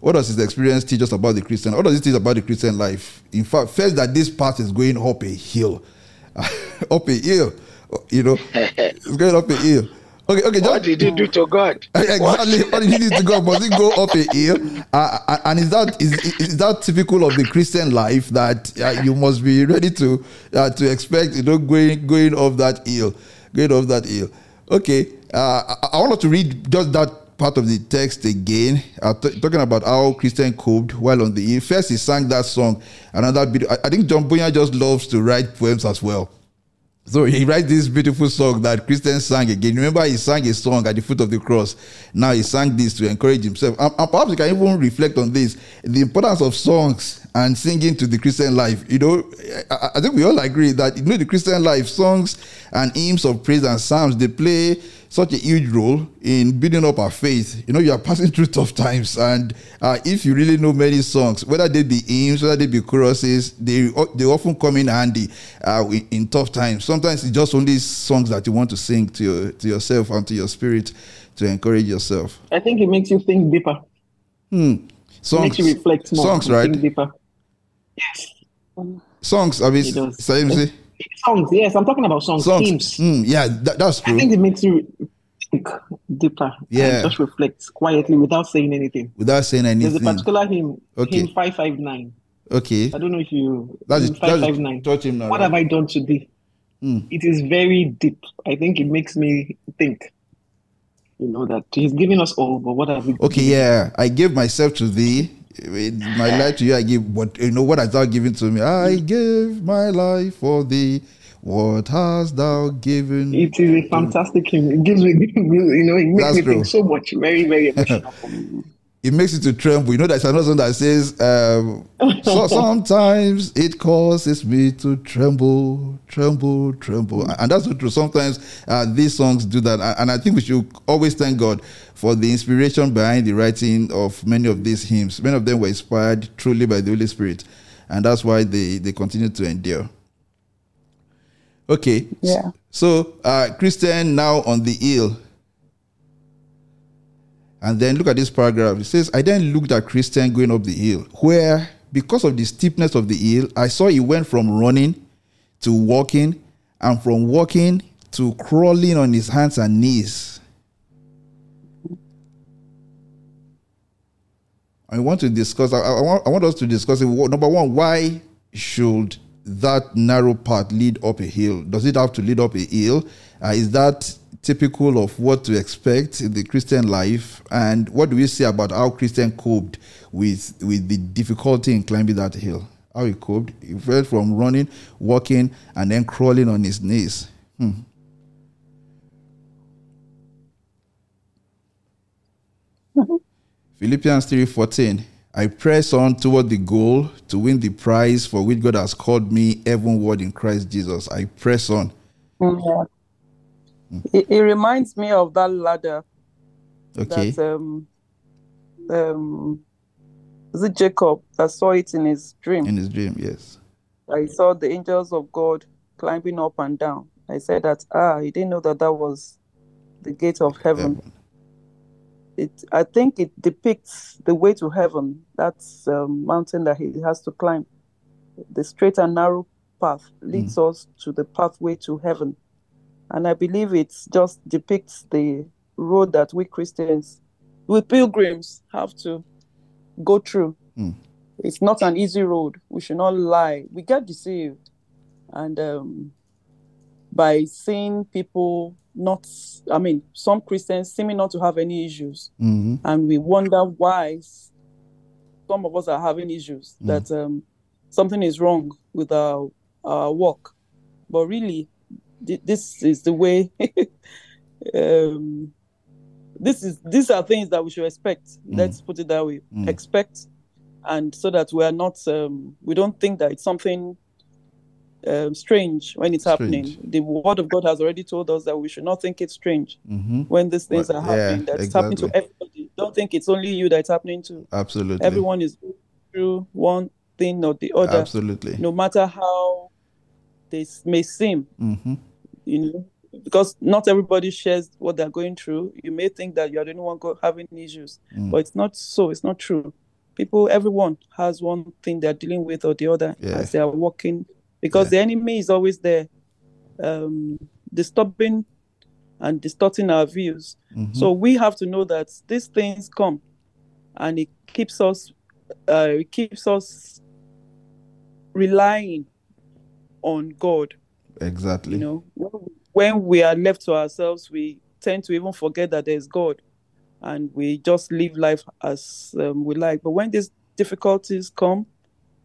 Speaker 2: What does his experience teach us about the Christian? What does it teach about the Christian life? In fact, first that this path is going up a hill, up a hill. You know, it's going up a hill.
Speaker 8: Okay, okay. Just, what did he do to God?
Speaker 2: Exactly. What, what did he do to God? Must he go up a hill? Uh, uh, and is that is, is that typical of the Christian life that uh, you must be ready to uh, to expect? You know, going going off that hill, going off that hill. Okay. Uh, I, I wanted to read just that part of the text again, uh, t- talking about how Christian coped while on the hill. First, he sang that song. Another bit. I, I think John Bunyan just loves to write poems as well. So he writes this beautiful song that Christian sang again. Remember, he sang a song at the foot of the cross. Now he sang this to encourage himself. And, and perhaps you can even reflect on this the importance of songs and singing to the Christian life. You know, I, I think we all agree that, you know, the Christian life, songs and hymns of praise and psalms, they play such a huge role in building up our faith. You know, you are passing through tough times, and uh, if you really know many songs, whether they be hymns, whether they be choruses, they they often come in handy uh, in, in, tough times. Sometimes it's just only songs that you want to sing to your, to yourself and to your spirit to encourage yourself.
Speaker 7: I think it makes you think deeper.
Speaker 2: Hmm.
Speaker 7: Songs, it makes you reflect more.
Speaker 2: Songs, right?
Speaker 7: Think deeper. Yes.
Speaker 2: Songs, I mean, same.
Speaker 7: Songs, yes, I'm talking about songs. songs. Themes.
Speaker 2: Mm, yeah, that, that's true.
Speaker 7: I think it makes you think deeper.
Speaker 2: Yeah.
Speaker 7: just reflect quietly without saying anything.
Speaker 2: Without saying anything.
Speaker 7: There's a particular hymn, okay. hymn 559.
Speaker 2: Okay.
Speaker 7: I don't know if you.
Speaker 2: That's 559. Touch him now.
Speaker 7: What right? have I done today? Mm. It is very deep. I think it makes me think. You know that he's giving us all, but what have we?
Speaker 2: Okay, yeah. I gave myself to thee my life to you, I give what you know what has thou given to me. I give my life for thee. What hast thou given?
Speaker 7: It is a fantastic hymn. It gives me, you know, it makes That's me true. think so much. Very, very emotional for me.
Speaker 2: It makes you to tremble. You know, there's another song that says, um, so sometimes it causes me to tremble, tremble, tremble. And that's true. Sometimes uh, these songs do that. And I think we should always thank God for the inspiration behind the writing of many of these hymns. Many of them were inspired truly by the Holy Spirit, and that's why they, they continue to endure. Okay.
Speaker 6: Yeah.
Speaker 2: So, uh, Christian now on the hill. And then look at this paragraph. It says, I then looked at Christian going up the hill, where because of the steepness of the hill, I saw he went from running to walking, and from walking to crawling on his hands and knees. I want to discuss, I, I, want, I want us to discuss. Number one, why should that narrow path lead up a hill? Does it have to lead up a hill? Uh, is that typical of what to expect in the Christian life? And what do we say about how Christian coped with, with the difficulty in climbing that hill? How he coped? He went from running, walking, and then crawling on his knees. Hmm. Philippians 3:14 I press on toward the goal to win the prize for which God has called me heavenward in Christ Jesus. I press on.
Speaker 6: Yeah. It, it, reminds me of that ladder.
Speaker 2: Okay.
Speaker 6: That, um, um, is it Jacob that saw it in his dream?
Speaker 2: In his dream, yes.
Speaker 6: I saw the angels of God climbing up and down. I said that, ah, he didn't know that that was the gate of heaven. heaven. It, I think it depicts the way to heaven. That's a um, mountain that he has to climb. The straight and narrow path leads mm. us to the pathway to heaven. And I believe it just depicts the road that we Christians, we pilgrims, have to go through. Mm. It's not an easy road. We should not lie. We get deceived. And um, by seeing people not, I mean, some Christians seeming not to have any issues.
Speaker 2: Mm-hmm.
Speaker 6: And we wonder why some of us are having issues, mm. that um, something is wrong with our, our walk. But really, this is the way um, this is these are things that we should expect mm. let's put it that way mm. expect and so that we are not um, we don't think that it's something um, strange when it's strange. happening the word of god has already told us that we should not think it's strange
Speaker 2: mm-hmm.
Speaker 6: when these things are happening yeah, that's exactly. happening to everybody don't think it's only you that's happening to
Speaker 2: absolutely
Speaker 6: everyone is through one thing or the other
Speaker 2: absolutely
Speaker 6: no matter how they may seem
Speaker 2: mm-hmm.
Speaker 6: you know because not everybody shares what they're going through you may think that you're the only one having issues mm. but it's not so it's not true people everyone has one thing they're dealing with or the other yeah. as they are walking because yeah. the enemy is always there um, disturbing and distorting our views
Speaker 2: mm-hmm.
Speaker 6: so we have to know that these things come and it keeps us uh, it keeps us relying on god
Speaker 2: Exactly.
Speaker 6: You know, when we are left to ourselves, we tend to even forget that there's God, and we just live life as um, we like. But when these difficulties come,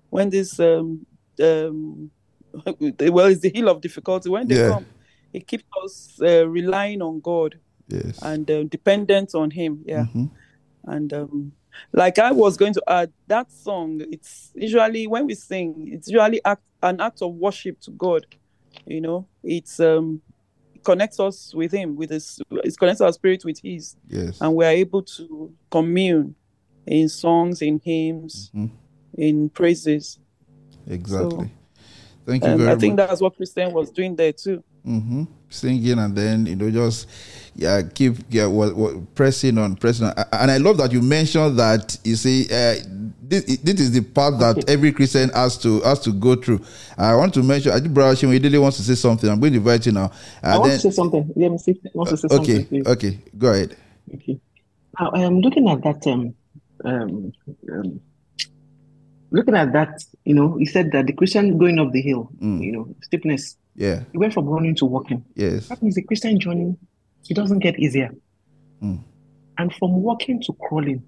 Speaker 6: when this um, um, well, it's the hill of difficulty. When they yeah. come, it keeps us uh, relying on God
Speaker 2: yes.
Speaker 6: and uh, dependent on Him. Yeah,
Speaker 2: mm-hmm.
Speaker 6: and um, like I was going to add, that song. It's usually when we sing, it's usually act, an act of worship to God you know it's um it connects us with him with his it connects our spirit with his
Speaker 2: yes
Speaker 6: and we're able to commune in songs in hymns
Speaker 2: mm-hmm.
Speaker 6: in praises
Speaker 2: exactly so, thank you very
Speaker 6: i
Speaker 2: much.
Speaker 6: think that's what christian was doing there too
Speaker 2: mm-hmm. singing and then you know just yeah keep yeah well, well, pressing on pressing on and i love that you mentioned that you see uh, this, this is the path that every Christian has to has to go through. I want to mention. I think Brother Shinwe wants to say something. I'm going to invite you now.
Speaker 7: I want then, to say something. Let me see. Want to say
Speaker 2: okay,
Speaker 7: something? Please.
Speaker 2: Okay, go ahead.
Speaker 7: Okay. Now I am looking at that. Um, um, um, looking at that, you know, he said that the Christian going up the hill,
Speaker 2: mm.
Speaker 7: you know, steepness.
Speaker 2: Yeah.
Speaker 7: He went from running to walking.
Speaker 2: Yes.
Speaker 7: That means the Christian journey, it doesn't get easier.
Speaker 2: Mm.
Speaker 7: And from walking to crawling,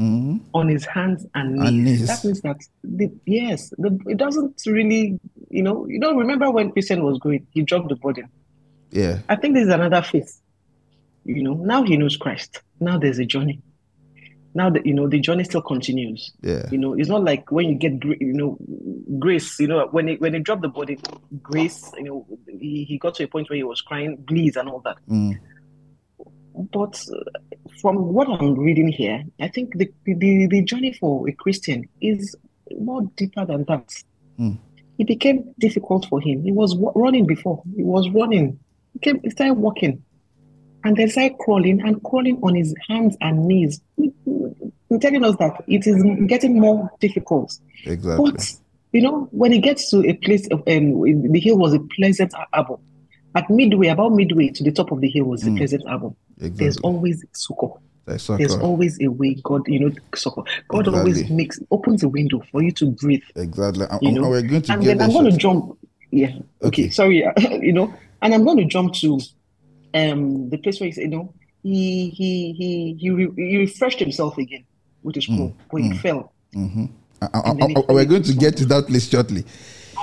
Speaker 2: mm-hmm.
Speaker 7: on his hands and knees.
Speaker 2: and knees.
Speaker 7: That means that the, yes, the, it doesn't really, you know, you don't remember when Christian was going, he dropped the burden.
Speaker 2: Yeah.
Speaker 7: I think this is another phase. You know, now he knows Christ. Now there's a journey. Now that you know the journey still continues.
Speaker 2: Yeah.
Speaker 7: You know, it's not like when you get you know grace. You know, when he when he dropped the body, grace. You know, he, he got to a point where he was crying, bleeds and all that.
Speaker 2: Mm.
Speaker 7: But from what I'm reading here, I think the, the, the journey for a Christian is more deeper than that.
Speaker 2: Mm.
Speaker 7: It became difficult for him. He was running before. He was running. He, came, he started walking. and they started crawling and crawling on his hands and knees, telling us that it is getting more difficult.
Speaker 2: Exactly.
Speaker 7: But you know, when it gets to a place of um, the hill was a pleasant arbor. At midway, about midway to the top of the hill was a mm. pleasant arbor. Exactly. There's always succor. There's always a way God, you know, succor. God exactly. always makes opens a window for you to breathe.
Speaker 2: Exactly.
Speaker 7: You know?
Speaker 2: we're going to
Speaker 7: and then I'm going to jump. Yeah. Okay. okay. Sorry. you know, and I'm going to jump to um the place where he said, you know, he he he he, re- he refreshed himself again with his scroll mm. when mm. fell.
Speaker 2: Mm-hmm. I, I, I, we're going to get to that place shortly.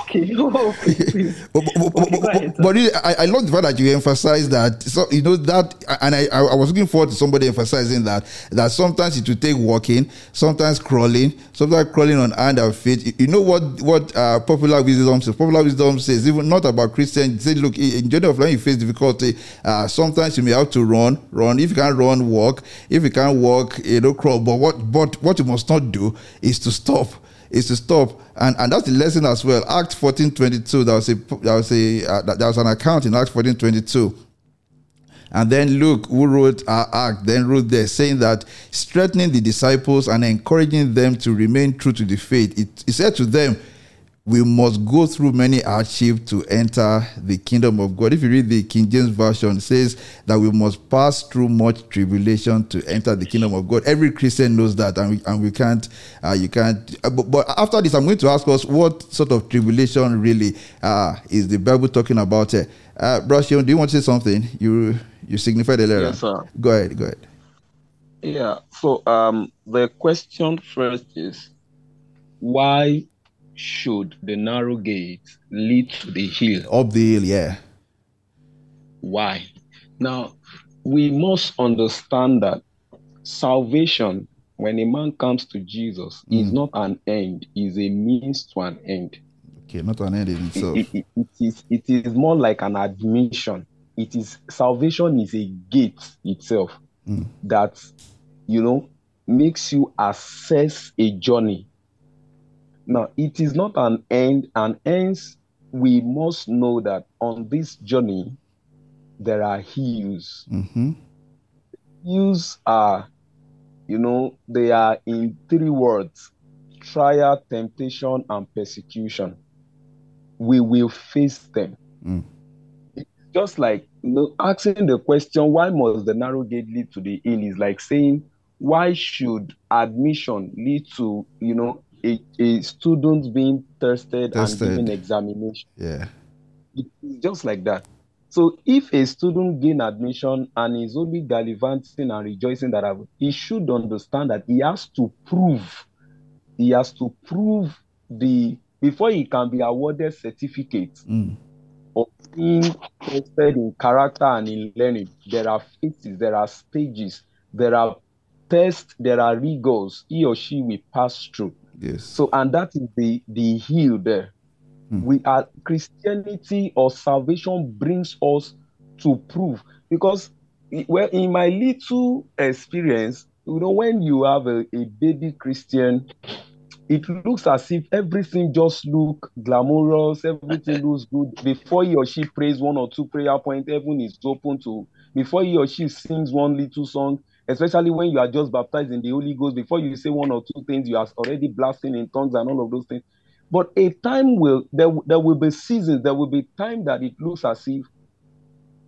Speaker 7: Okay. Oh, but,
Speaker 2: but, but I, I love the fact that you emphasize that. So you know that, and I, I was looking forward to somebody emphasizing that. That sometimes it will take walking, sometimes crawling, sometimes crawling on hand and feet. You know what? What uh, popular wisdom says. Popular wisdom says even not about Christians. Say, look, in journey of life, you face difficulty. Uh, sometimes you may have to run, run. If you can't run, walk. If you can't walk, you know, crawl. But what, but what you must not do is to stop is to stop. And, and that's the lesson as well. act 14 22, there was a, there was a, uh, was an account in act 14 22. And then Luke, who wrote our act, then wrote there saying that strengthening the disciples and encouraging them to remain true to the faith. It, said to them, we must go through many hardships to enter the kingdom of God. If you read the King James Version, it says that we must pass through much tribulation to enter the kingdom of God. Every Christian knows that, and we, and we can't, uh, you can't. Uh, but, but, after this, I'm going to ask us what sort of tribulation really uh, is the Bible talking about? Uh, uh Brashion, do you want to say something? You you signified earlier.
Speaker 9: Yes, sir.
Speaker 2: Go ahead. Go ahead.
Speaker 9: Yeah. So um, the question first is why should the narrow gate lead to the hill?
Speaker 2: Up the hill, yeah.
Speaker 9: Why? Now, we must understand that salvation, when a man comes to Jesus, mm. is not an end, is a means to an end.
Speaker 2: Okay, not an end in itself.
Speaker 9: It, it, it, is, it is more like an admission. It is salvation is a gate itself mm. that you know makes you assess a journey now, it is not an end, and hence we must know that on this journey there are hills.
Speaker 2: Mm-hmm.
Speaker 9: Hills are, you know, they are in three words trial, temptation, and persecution. We will face them.
Speaker 2: Mm.
Speaker 9: It's just like you know, asking the question, why must the narrow gate lead to the inn? Is like saying, why should admission lead to, you know, a, a student being tested, tested, and given examination.
Speaker 2: Yeah.
Speaker 9: It's just like that. So if a student gain admission and is only gallivanting and rejoicing that I would, he should understand that he has to prove, he has to prove the before he can be awarded certificate
Speaker 2: mm.
Speaker 9: of being tested in character and in learning. There are phases, there are stages, there are tests, there are rigors he or she will pass through.
Speaker 2: Yes.
Speaker 9: So, and that is the the hill there. Hmm. We are Christianity or salvation brings us to prove because well, in my little experience, you know, when you have a, a baby Christian, it looks as if everything just look glamorous, everything looks good. Before he or she prays one or two prayer points, heaven is open to. Before he or she sings one little song, especially when you are just baptized in the Holy Ghost, before you say one or two things, you are already blasting in tongues and all of those things. But a time will there, there will be seasons, there will be time that it looks as if,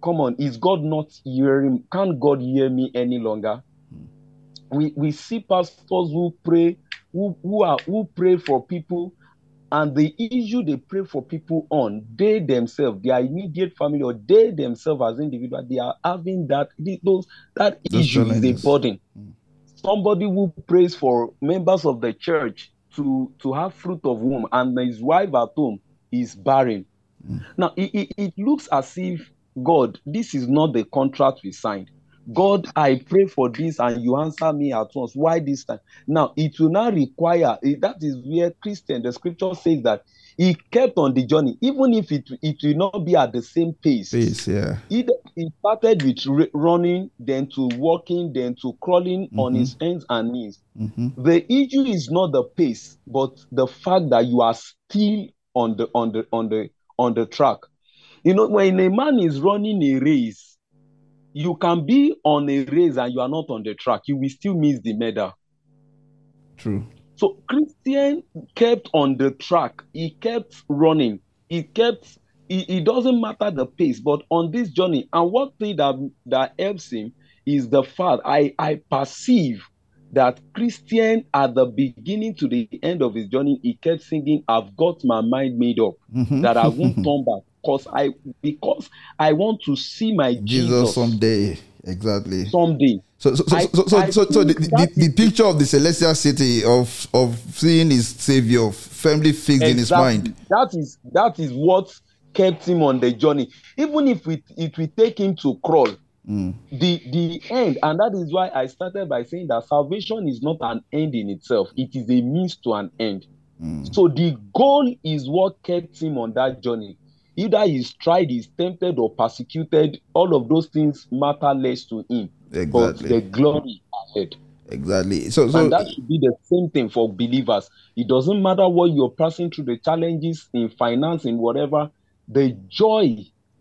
Speaker 9: come on, is God not hearing? Can't God hear me any longer? Hmm. We we see pastors who pray, who, who are who pray for people and the issue they pray for people on, they themselves, their immediate family, or they themselves as individuals, they are having that those that those issue challenges. is a burden. Mm. Somebody who prays for members of the church to to have fruit of womb, and his wife at home is barren. Mm. Now it, it, it looks as if God, this is not the contract we signed. God, I pray for this and you answer me at once. Why this time? Now, it will not require, that is where Christian, the scripture says that he kept on the journey, even if it, it will not be at the same pace.
Speaker 2: Pace, yeah.
Speaker 9: He, he started with running, then to walking, then to crawling mm-hmm. on his hands and knees.
Speaker 2: Mm-hmm.
Speaker 9: The issue is not the pace, but the fact that you are still on the on the on the on the track. You know, when a man is running a race, you can be on a race and you are not on the track, you will still miss the medal.
Speaker 2: True.
Speaker 9: So Christian kept on the track. He kept running. He kept. It, doesn't matter the pace, but on this journey, and one thing that that helps him is the fact I I perceive that Christian at the beginning to the end of his journey, he kept singing, "I've got my mind made up mm-hmm. that I won't turn back." Because I because I want to see my Jesus,
Speaker 2: Jesus someday. Exactly.
Speaker 9: Someday.
Speaker 2: So, so, so, I, so, so, so, so the, the, the, picture of the celestial city of of seeing his savior firmly fixed exactly. in his mind.
Speaker 9: That is that is what kept him on the journey. Even if it, it will take him to crawl, mm. the the end, and that is why I started by saying that salvation is not an end in itself; it is a means to an end. Mm. So the goal is what kept him on that journey. Either he's tried, he's tempted, or persecuted. All of those things matter less to him exactly. but the glory ahead.
Speaker 2: Exactly. So, so
Speaker 9: and that should be the same thing for believers. It doesn't matter what you're passing through the challenges in finance, in whatever, the joy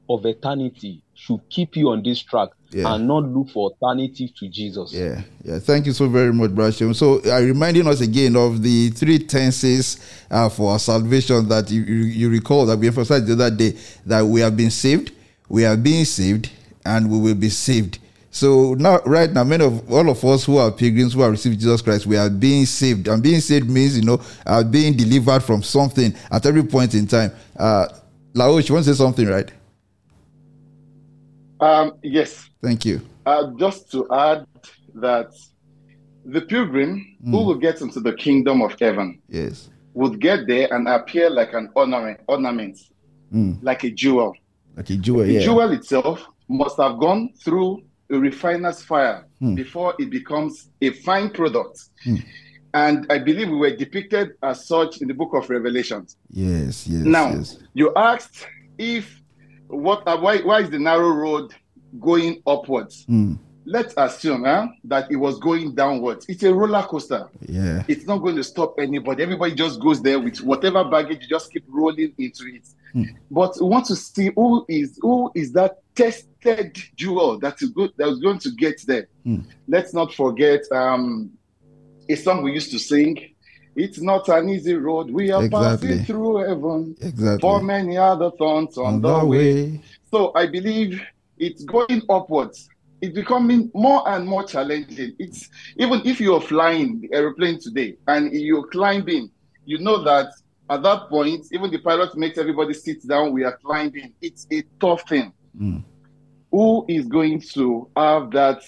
Speaker 9: of eternity should keep you on this track yeah. and not look for alternative to Jesus.
Speaker 2: Yeah, yeah. Thank you so very much, Brasham. So, uh, reminding us again of the three tenses uh, for our salvation that you, you, you recall that we emphasized the other day that we have been saved, we are being saved, and we will be saved. So now, right now, many of all of us who are pilgrims who have received Jesus Christ, we are being saved. And being saved means, you know, uh, being delivered from something at every point in time. Uh, Laoch, you want to say something, right?
Speaker 10: Um, yes.
Speaker 2: Thank you.
Speaker 10: Uh, just to add that the pilgrim mm. who will get into the kingdom of heaven,
Speaker 2: yes,
Speaker 10: would get there and appear like an ornament, ornament, mm. like a jewel.
Speaker 2: Like a jewel,
Speaker 10: the
Speaker 2: yeah.
Speaker 10: jewel itself must have gone through a refiner's fire hmm. before it becomes a fine product. Hmm. And I believe we were depicted as such in the book of Revelations.
Speaker 2: Yes, yes.
Speaker 10: Now,
Speaker 2: yes.
Speaker 10: you asked if what uh, why why is the narrow road going upwards?
Speaker 2: Hmm.
Speaker 10: Let's assume huh, that it was going downwards. It's a roller coaster.
Speaker 2: Yeah.
Speaker 10: It's not going to stop anybody. Everybody just goes there with whatever baggage, you just keep rolling into it.
Speaker 2: Hmm.
Speaker 10: But we want to see who is who is that tested jewel that is good that was going to get there.
Speaker 2: Hmm.
Speaker 10: Let's not forget um, a song we used to sing. It's not an easy road. We are exactly. passing through heaven.
Speaker 2: Exactly.
Speaker 10: For many other thorns on, on the way. way. So I believe it's going upwards. It's becoming more and more challenging. It's even if you're flying the aeroplane today and you're climbing, you know that at that point, even the pilot makes everybody sit down. We are climbing. It's a tough thing.
Speaker 2: Mm.
Speaker 10: Who is going to have that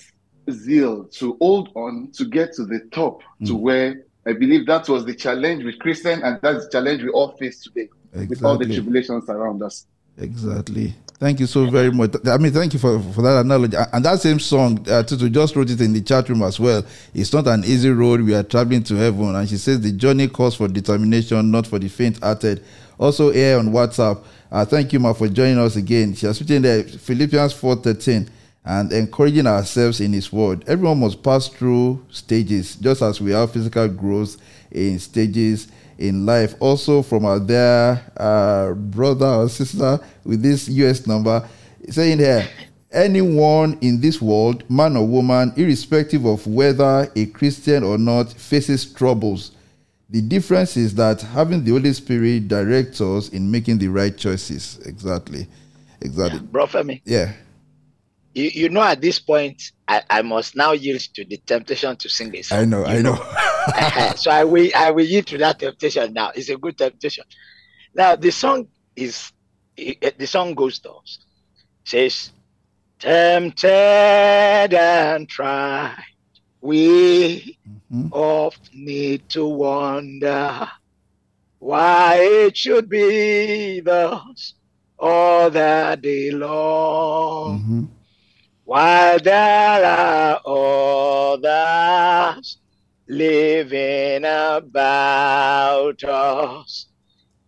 Speaker 10: zeal to hold on to get to the top mm. to where I believe that was the challenge with Christian, and that's the challenge we all face today exactly. with all the tribulations around us.
Speaker 2: Exactly. Thank you so very much. I mean, thank you for, for that analogy. And that same song, uh, Tutu just wrote it in the chat room as well. It's not an easy road. We are traveling to heaven. And she says the journey calls for determination, not for the faint-hearted. Also here on WhatsApp, uh, thank you, Ma, for joining us again. She has written there, Philippians 4.13, and encouraging ourselves in His Word. Everyone must pass through stages, just as we have physical growth in stages in life. Also, from our dear uh, brother or sister with this US number, saying here, anyone in this world, man or woman, irrespective of whether a Christian or not, faces troubles. The difference is that having the Holy Spirit directs us in making the right choices. Exactly. Exactly.
Speaker 8: Yeah, bro, Femi.
Speaker 2: Yeah.
Speaker 8: You, you know, at this point, I, I must now yield to the temptation to sing song.
Speaker 2: I know, I know.
Speaker 8: know. so I will, I will yield to that temptation now. It's a good temptation. Now, the song is, the song goes thus. says, tempted and tried we mm-hmm. oft need to wonder why it should be thus all the day long.
Speaker 2: Mm-hmm.
Speaker 8: While there are others living about us,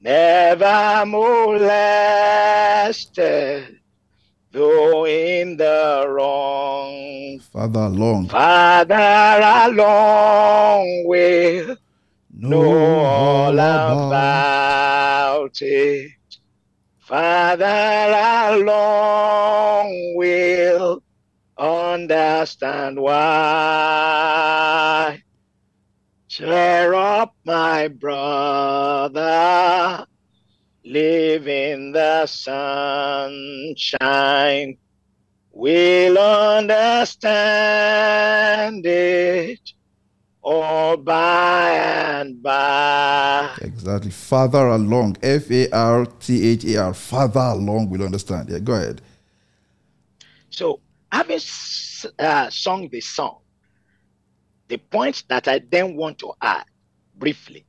Speaker 8: never molested though in the wrong.
Speaker 2: Father long.
Speaker 8: Farther along will know all about it. Farther along will understand why. Cheer up, my brother. Live in the sunshine. We'll understand it all by and by.
Speaker 2: Exactly. Farther along. F A R T H A R. Farther along, we'll understand. Yeah, go ahead.
Speaker 8: So, having uh, sung the song, the point that I then want to add briefly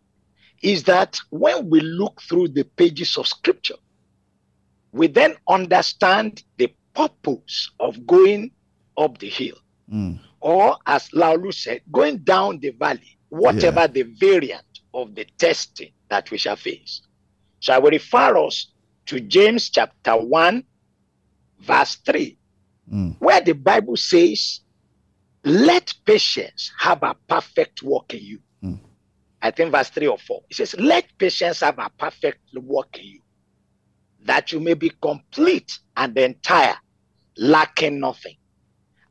Speaker 8: is that when we look through the pages of scripture, we then understand the purpose of going up the hill. Mm. Or, as Laulu said, going down the valley, whatever yeah. the variant of the testing that we shall face. So I will refer us to James chapter 1, verse 3, mm. where the Bible says, Let patience have a perfect work in you. Mm. I think verse 3 or 4. It says, Let patience have a perfect work in you, that you may be complete and entire, lacking nothing.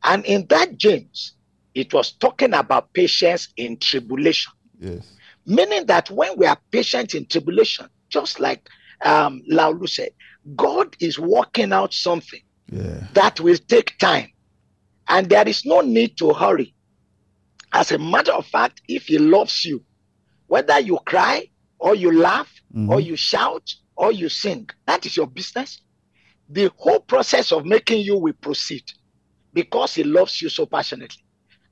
Speaker 8: And in that James, it was talking about patience in tribulation.
Speaker 2: Yes.
Speaker 8: Meaning that when we are patient in tribulation, just like um, Laulu said, God is working out something
Speaker 2: yeah.
Speaker 8: that will take time. And there is no need to hurry. As a matter of fact, if He loves you, whether you cry or you laugh mm-hmm. or you shout or you sing, that is your business. The whole process of making you will proceed because He loves you so passionately.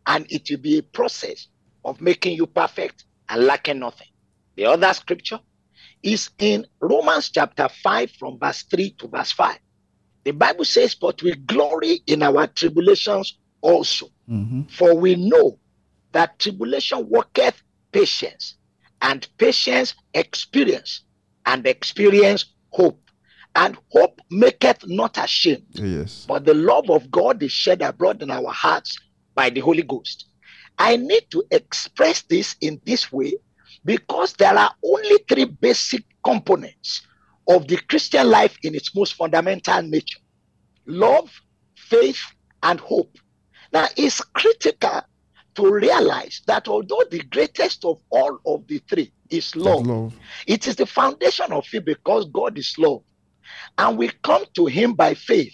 Speaker 8: And it will be a process of making you perfect and lacking nothing. The other scripture is in Romans chapter 5, from verse 3 to verse 5. The Bible says, But we glory in our tribulations also. Mm-hmm. For we know that tribulation worketh patience, and patience experience, and experience hope. And hope maketh not ashamed.
Speaker 2: Yes.
Speaker 8: But the love of God is shed abroad in our hearts by the Holy Ghost. I need to express this in this way because there are only three basic components of the Christian life in its most fundamental nature love, faith, and hope. Now, it's critical to realize that although the greatest of all of the three is love, love, it is the foundation of it because God is love. And we come to Him by faith,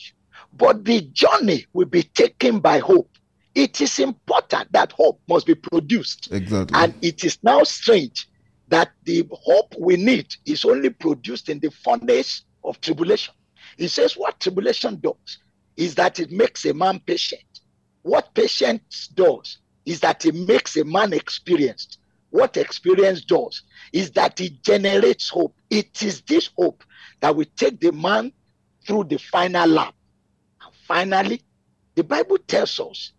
Speaker 8: but the journey will be taken by hope. It is important that hope must be produced.
Speaker 2: Exactly.
Speaker 8: And it is now strange that the hope we need is only produced in the furnace of tribulation. He says what tribulation does is that it makes a man patient. What patience does is that it makes a man experienced. What experience does is that it generates hope. It is this hope that will take the man through the final lap. And finally, the Bible tells us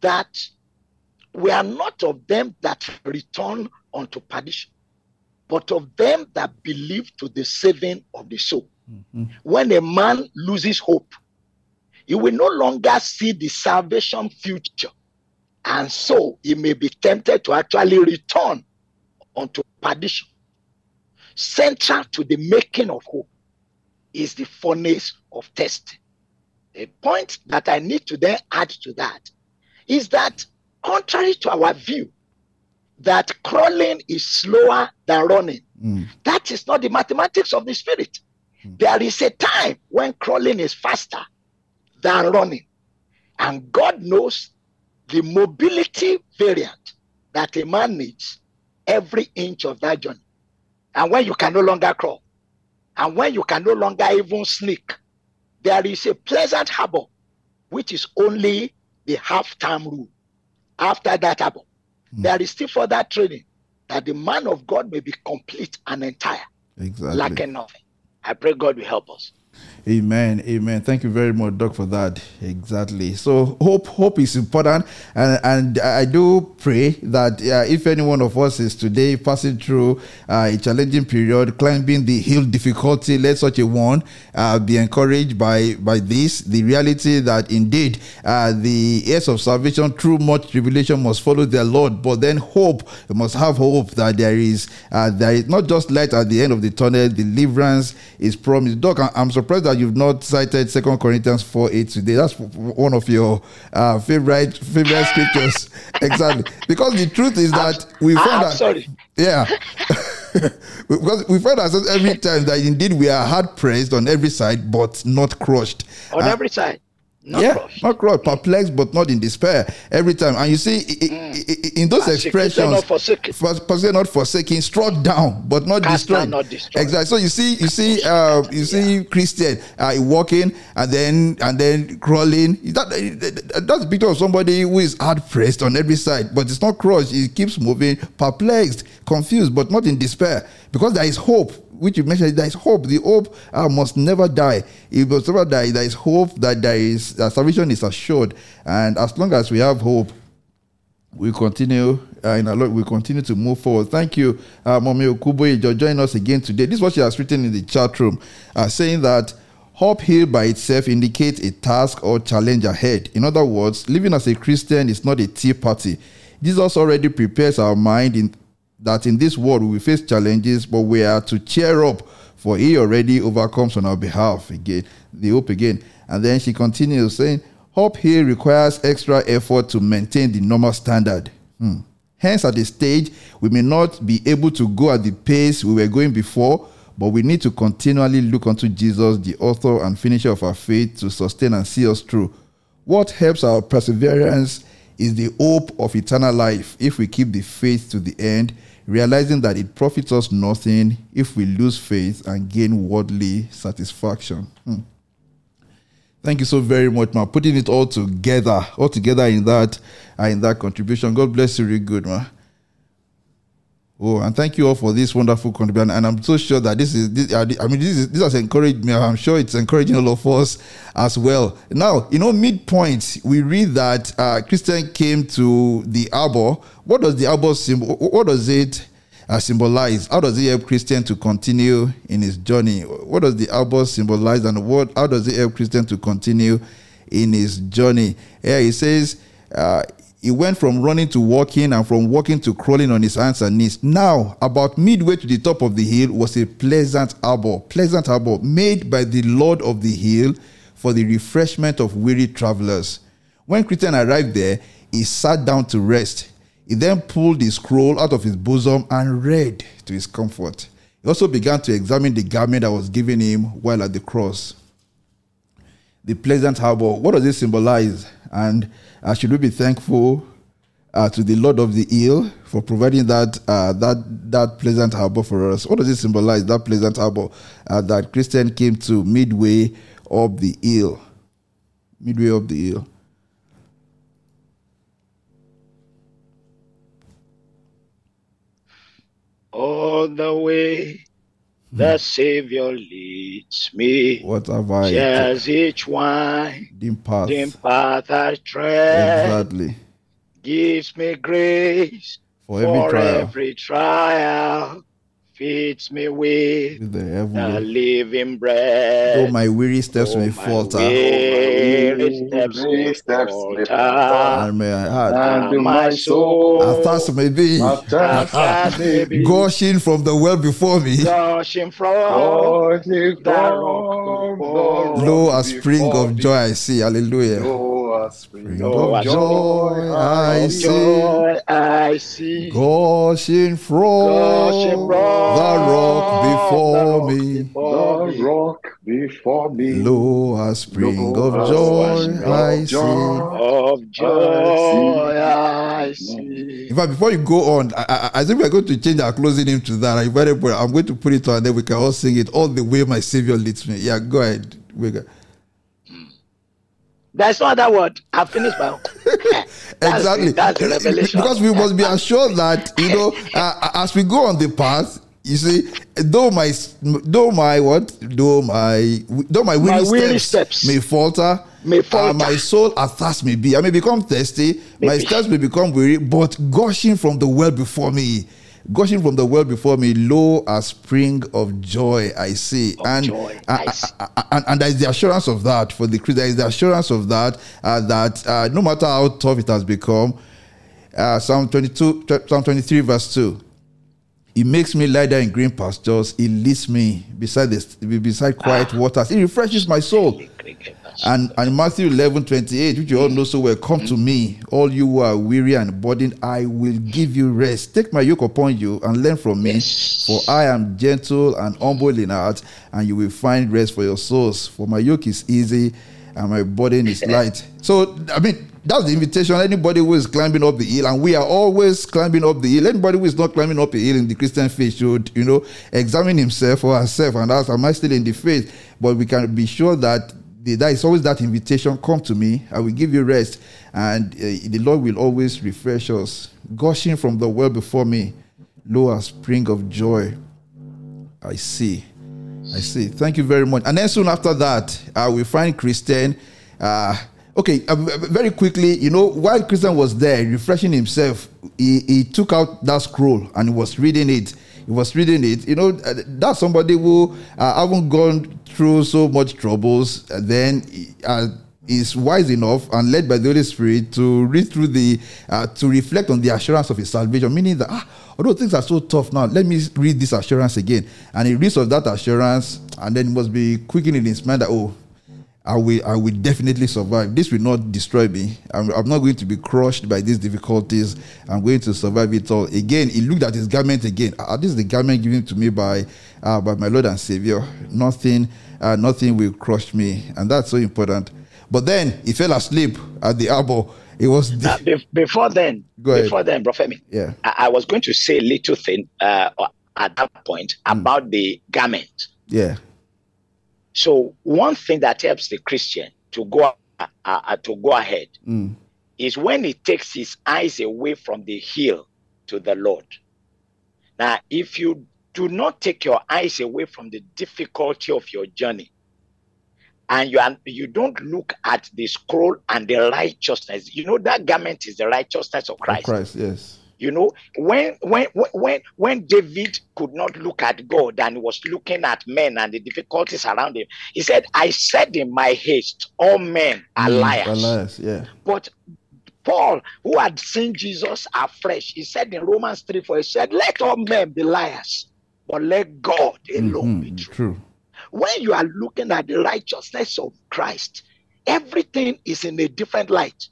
Speaker 8: that we are not of them that return unto perdition, but of them that believe to the saving of the soul. Mm-hmm. When a man loses hope, he will no longer see the salvation future. And so he may be tempted to actually return unto perdition. Central to the making of hope is the furnace of testing. A point that I need to then add to that is that, contrary to our view, that crawling is slower than running, mm. that is not the mathematics of the spirit. Mm. There is a time when crawling is faster than running. And God knows the mobility variant that a man needs every inch of that journey. And when you can no longer crawl, and when you can no longer even sneak, there is a pleasant harbor, which is only the half time rule. After that harbor. Mm. there is still further training that the man of God may be complete and entire,
Speaker 2: exactly.
Speaker 8: lacking nothing. I pray God will help us.
Speaker 2: Amen. Amen. Thank you very much, Doc, for that. Exactly. So hope hope is important, and and I do pray that uh, if any one of us is today passing through uh, a challenging period, climbing the hill difficulty, let such a one uh, be encouraged by by this the reality that indeed uh, the heirs of salvation through much tribulation must follow their Lord, but then hope must have hope that there is uh, there is not just light at the end of the tunnel. Deliverance is promised. Doc, I'm surprised surprised that you've not cited Second Corinthians 4 8 today. That's one of your uh, favorite favorite scriptures. exactly. Because the truth is that we
Speaker 8: found
Speaker 2: I'm that.
Speaker 8: Sorry.
Speaker 2: Yeah. because we find ourselves every time that indeed we are hard pressed on every side, but not crushed.
Speaker 8: On uh, every side. Not
Speaker 2: yeah,
Speaker 8: crushed.
Speaker 2: not crushed, perplexed, but not in despair. Every time, and you see, mm. in those expressions,
Speaker 8: not forsaken,
Speaker 2: not forsaken, struck down, but not
Speaker 8: Cast
Speaker 2: destroyed.
Speaker 8: not destroyed.
Speaker 2: Exactly. So you see, you see, uh, you see, yeah. Christian uh, walking and then and then crawling. That, that's a picture of somebody who is hard pressed on every side, but it's not crushed. He keeps moving, perplexed, confused, but not in despair, because there is hope which you mentioned, there is hope. The hope uh, must never die. It must never die. There is hope that there is salvation is assured, and as long as we have hope, we continue uh, in our Lord. We continue to move forward. Thank you, uh, Mommy Okubo, for joining us again today. This is what she has written in the chat room, uh, saying that. Hope here by itself indicates a task or challenge ahead. In other words, living as a Christian is not a tea party. Jesus already prepares our mind in that in this world we face challenges, but we are to cheer up, for He already overcomes on our behalf. Again, the hope again. And then she continues saying, Hope here requires extra effort to maintain the normal standard. Hmm. Hence, at this stage, we may not be able to go at the pace we were going before, but we need to continually look unto Jesus, the author and finisher of our faith, to sustain and see us through. What helps our perseverance is the hope of eternal life if we keep the faith to the end realizing that it profits us nothing if we lose faith and gain worldly satisfaction. Hmm. Thank you so very much, man. Putting it all together, all together in that, uh, in that contribution. God bless you, really good, man. Oh, and thank you all for this wonderful contribution. And I'm so sure that this is, this, I mean, this is, this has encouraged me. I'm sure it's encouraging all of us as well. Now, you know, midpoint, we read that uh, Christian came to the arbor. What does the arbor symbol? What does it uh, symbolize? How does it help Christian to continue in his journey? What does the arbor symbolize, and what? How does it help Christian to continue in his journey? Yeah, he says. Uh, he went from running to walking and from walking to crawling on his hands and knees. Now, about midway to the top of the hill was a pleasant arbor, pleasant arbor made by the Lord of the hill for the refreshment of weary travelers. When Christian arrived there, he sat down to rest. He then pulled the scroll out of his bosom and read to his comfort. He also began to examine the garment that was given him while at the cross. The pleasant harbor, what does it symbolize? And uh, should we be thankful uh, to the Lord of the Hill for providing that uh, that that pleasant harbor for us? What does it symbolize? That pleasant harbor uh, that Christian came to midway of the hill, midway of the hill.
Speaker 8: All the way the Savior leads me.
Speaker 2: What have I?
Speaker 8: Shares each one.
Speaker 2: Dim path.
Speaker 8: Dim path I tread.
Speaker 2: Exactly.
Speaker 8: Gives me grace for every for trial. Every trial feeds me with the, the living bread.
Speaker 2: Though my weary steps oh, may falter.
Speaker 8: Weary steps may falter. And
Speaker 2: may I
Speaker 8: add, and my soul,
Speaker 2: as fast may be, gushing from the well before me,
Speaker 8: gushing from the rock
Speaker 2: Lo, a spring of joy I see. Hallelujah.
Speaker 10: Lo, a spring of joy oh, I
Speaker 8: see. I see.
Speaker 2: Gushing from the rock before me.
Speaker 10: The rock before me.
Speaker 2: Lo, a spring of joy I see.
Speaker 8: Of joy I see.
Speaker 2: In fact, before you go on, I, I, I think we're going to change our closing name to that. I'm going to put it on, and then we can all sing it all the way my Savior leads me. Yeah, go ahead. We go.
Speaker 8: There's no other word. I finished my
Speaker 2: exactly.
Speaker 8: That's the revelation.
Speaker 2: Because we must be assured that you know, uh, as we go on the path, you see, though my though my what though my though my weary, my weary steps, steps, may falter,
Speaker 8: may falter. Uh,
Speaker 2: my soul athirst may be. I may become thirsty. Maybe. My steps may become weary, but gushing from the well before me, gushing from the well before me, lo, a spring of joy I see,
Speaker 8: of
Speaker 2: and,
Speaker 8: joy,
Speaker 2: uh, uh, uh, and and there is the assurance of that for the Christian. There is the assurance of that uh, that uh, no matter how tough it has become, Psalm twenty two, Psalm twenty three, verse two He makes me lie down in green pastures. He leads me beside the beside quiet ah. waters. He refreshes my soul. And, and Matthew 11, 28, which you all know so well, come to me, all you who are weary and burdened, I will give you rest. Take my yoke upon you and learn from me, for I am gentle and humble in heart, and you will find rest for your souls. For my yoke is easy and my burden is light. So, I mean, that's the invitation. Anybody who is climbing up the hill, and we are always climbing up the hill. Anybody who is not climbing up the hill in the Christian faith should, you know, examine himself or herself and ask, Am I still in the faith? But we can be sure that there is always that invitation come to me, I will give you rest, and uh, the Lord will always refresh us. Gushing from the well before me, lo, a spring of joy. I see. I see. Thank you very much. And then soon after that, uh, we find Christian. Uh, okay, uh, very quickly, you know, while Christian was there refreshing himself, he, he took out that scroll and was reading it. He was reading it. You know, uh, that's somebody who uh, haven't gone through so much troubles. Uh, then uh, is wise enough and led by the Holy Spirit to read through the, uh, to reflect on the assurance of his salvation, meaning that, ah, although things are so tough now, let me read this assurance again. And he reads of that assurance, and then he must be quickening in his mind that, oh, I will, I will definitely survive. This will not destroy me. I'm, I'm, not going to be crushed by these difficulties. I'm going to survive it all. Again, he looked at his garment again. Ah, this is the garment given to me by, uh, by my Lord and Savior. Nothing, uh, nothing will crush me, and that's so important. But then he fell asleep at the arbor. It was
Speaker 8: the- before then. before then, Bro Femi.
Speaker 2: Yeah,
Speaker 8: I, I, was going to say a little thing uh, at that point mm. about the garment.
Speaker 2: Yeah
Speaker 8: so one thing that helps the Christian to go uh, uh, to go ahead mm. is when he takes his eyes away from the hill to the Lord. Now, if you do not take your eyes away from the difficulty of your journey, and you are, you don't look at the scroll and the righteousness, you know that garment is the righteousness of Christ.
Speaker 2: Of Christ, yes.
Speaker 8: You know, when when when when David could not look at God and was looking at men and the difficulties around him, he said, "I said in my haste, all men are mm, liars."
Speaker 2: liars, yeah.
Speaker 8: But Paul, who had seen Jesus afresh, he said in Romans 3 4, he said, Let all men be liars, but let God alone mm-hmm, be true. true. When you are looking at the righteousness of Christ, everything is in a different light.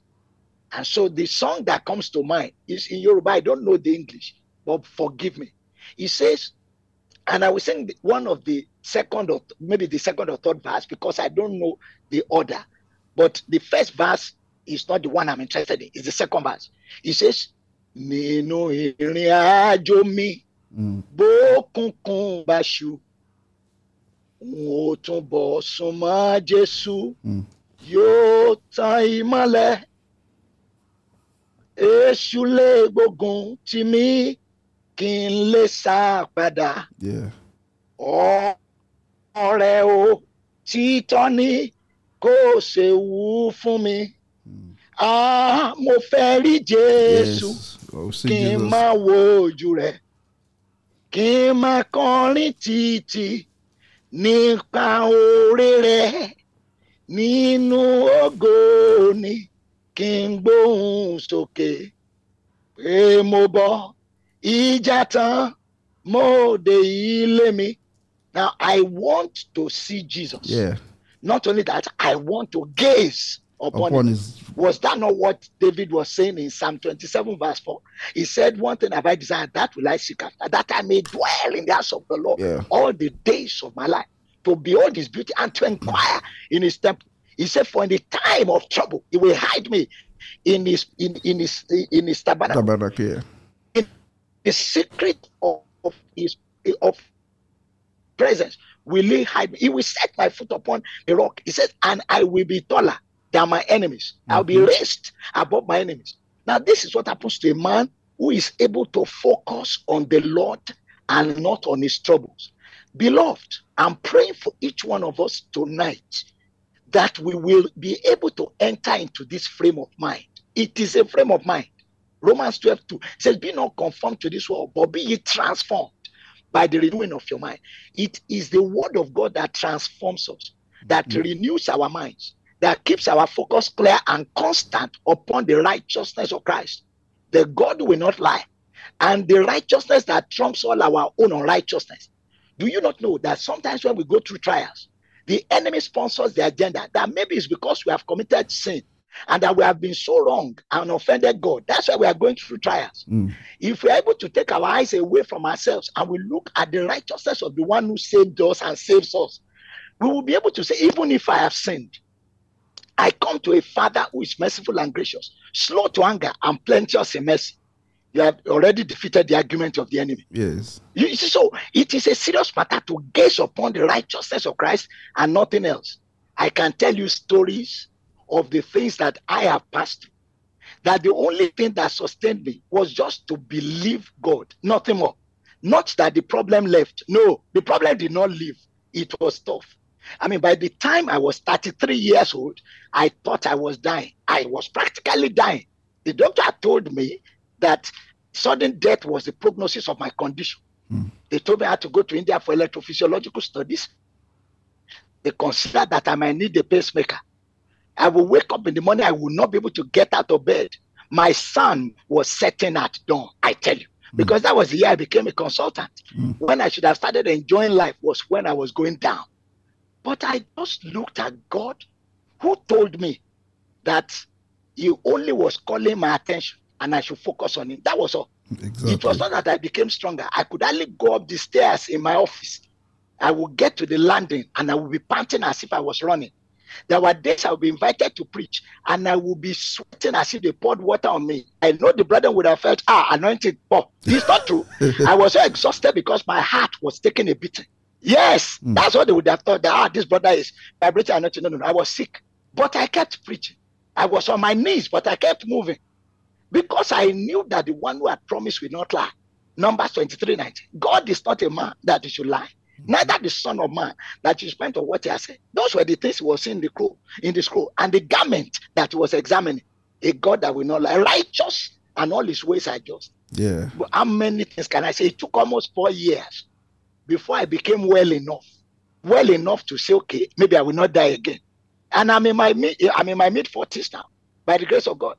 Speaker 8: And so the song that comes to mind is in Yoruba. I don't know the English, but forgive me. He says, and I will sing one of the second or maybe the second or third verse because I don't know the order. But the first verse is not the one I'm interested in. It's the second verse. He says, Nínú ìrìn àjò mi, mm. bókùnkùn bá ṣú, n tún bọ̀ súnmọ́ Jésù, mm. yóò tan ìmọ́lẹ̀ èṣù lè gbógun tì mí kí n lè sá padà. ọ̀rẹ́ o títọ́ ni kò ṣe wú fún mi. Hmm. Ah, mo fẹ́ rí Jésù. Kí n má wo ojú rẹ̀. Kí n má kọrin títí nípa oore rẹ̀. Nínú ògo ni kí n gbóhùn sókè pé mo bọ́ ìjà tán mo dé ilé mi. Now I want to see Jesus.
Speaker 2: Yeah.
Speaker 8: Not only that, I want to gaze upon, upon his... Was that not what David was saying in Psalm 27, verse 4? He said, One thing have I desired, that will I seek after, that I may dwell in the house of the Lord
Speaker 2: yeah.
Speaker 8: all the days of my life, to behold his beauty and to inquire in his temple. He said, For in the time of trouble, he will hide me in his in, in his in his tabernacle.
Speaker 2: tabernacle yeah.
Speaker 8: In the secret of, of his of presence will he hide me. He will set my foot upon the rock. He says, and I will be taller than my enemies. Mm-hmm. I'll be mm-hmm. raised above my enemies. Now, this is what happens to a man who is able to focus on the Lord and not on his troubles. Beloved, I'm praying for each one of us tonight that we will be able to enter into this frame of mind. It is a frame of mind. Romans 12 2 says, Be not conformed to this world, but be ye transformed by the renewing of your mind. It is the word of God that transforms us, that mm-hmm. renews our minds, that keeps our focus clear and constant upon the righteousness of Christ. The God will not lie. and the righteousness that trumps all our own unrighteousness. Do you not know that sometimes when we go through trials, the enemy sponsors the agenda that maybe it's because we have committed sin and that we have been so wrong and offended God. That's why we are going through trials. Mm. If we're able to take our eyes away from ourselves and we look at the righteousness of the one who saved us and saves us, we will be able to say, even if I have sinned, I come to a Father who is merciful and gracious, slow to anger and plenteous in mercy. You have already defeated the argument of the enemy.
Speaker 2: Yes.
Speaker 8: You see, so it is a serious matter to gaze upon the righteousness of Christ and nothing else. I can tell you stories of the things that I have passed through. That the only thing that sustained me was just to believe God, nothing more. Not that the problem left. No, the problem did not leave. It was tough. I mean, by the time I was 33 years old, I thought I was dying. I was practically dying. The doctor told me that sudden death was the prognosis of my condition. Mm. They told me I had to go to India for electrophysiological studies. They considered that I might need a pacemaker. I will wake up in the morning, I will not be able to get out of bed. My son was setting at dawn, I tell you, mm. because that was the year I became a consultant. Mm. When I should have started enjoying life was when I was going down. But I just looked at God who told me that he only was calling my attention and I should focus on it. That was all. Exactly. It was not that I became stronger. I could only go up the stairs in my office. I would get to the landing and I would be panting as if I was running. There were days I would be invited to preach and I would be sweating as if they poured water on me. I know the brother would have felt, ah, anointed Paul. It's not true. I was so exhausted because my heart was taking a beating. Yes, mm. that's what they would have thought that, ah, this brother is vibrating anointing. No, no, no, I was sick. But I kept preaching. I was on my knees, but I kept moving because I knew that the one who had promised will not lie. Numbers 23 19. God is not a man that he should lie mm-hmm. neither the Son of Man that you spent on what he has said. Those were the things he was in the scroll, in the scroll, and the garment that he was examining. A God that will not lie, righteous, and all his ways are just.
Speaker 2: Yeah.
Speaker 8: But how many things can I say? It took almost four years before I became well enough, well enough to say, okay, maybe I will not die again. And I'm in my mid, I'm in my mid forties now, by the grace of God.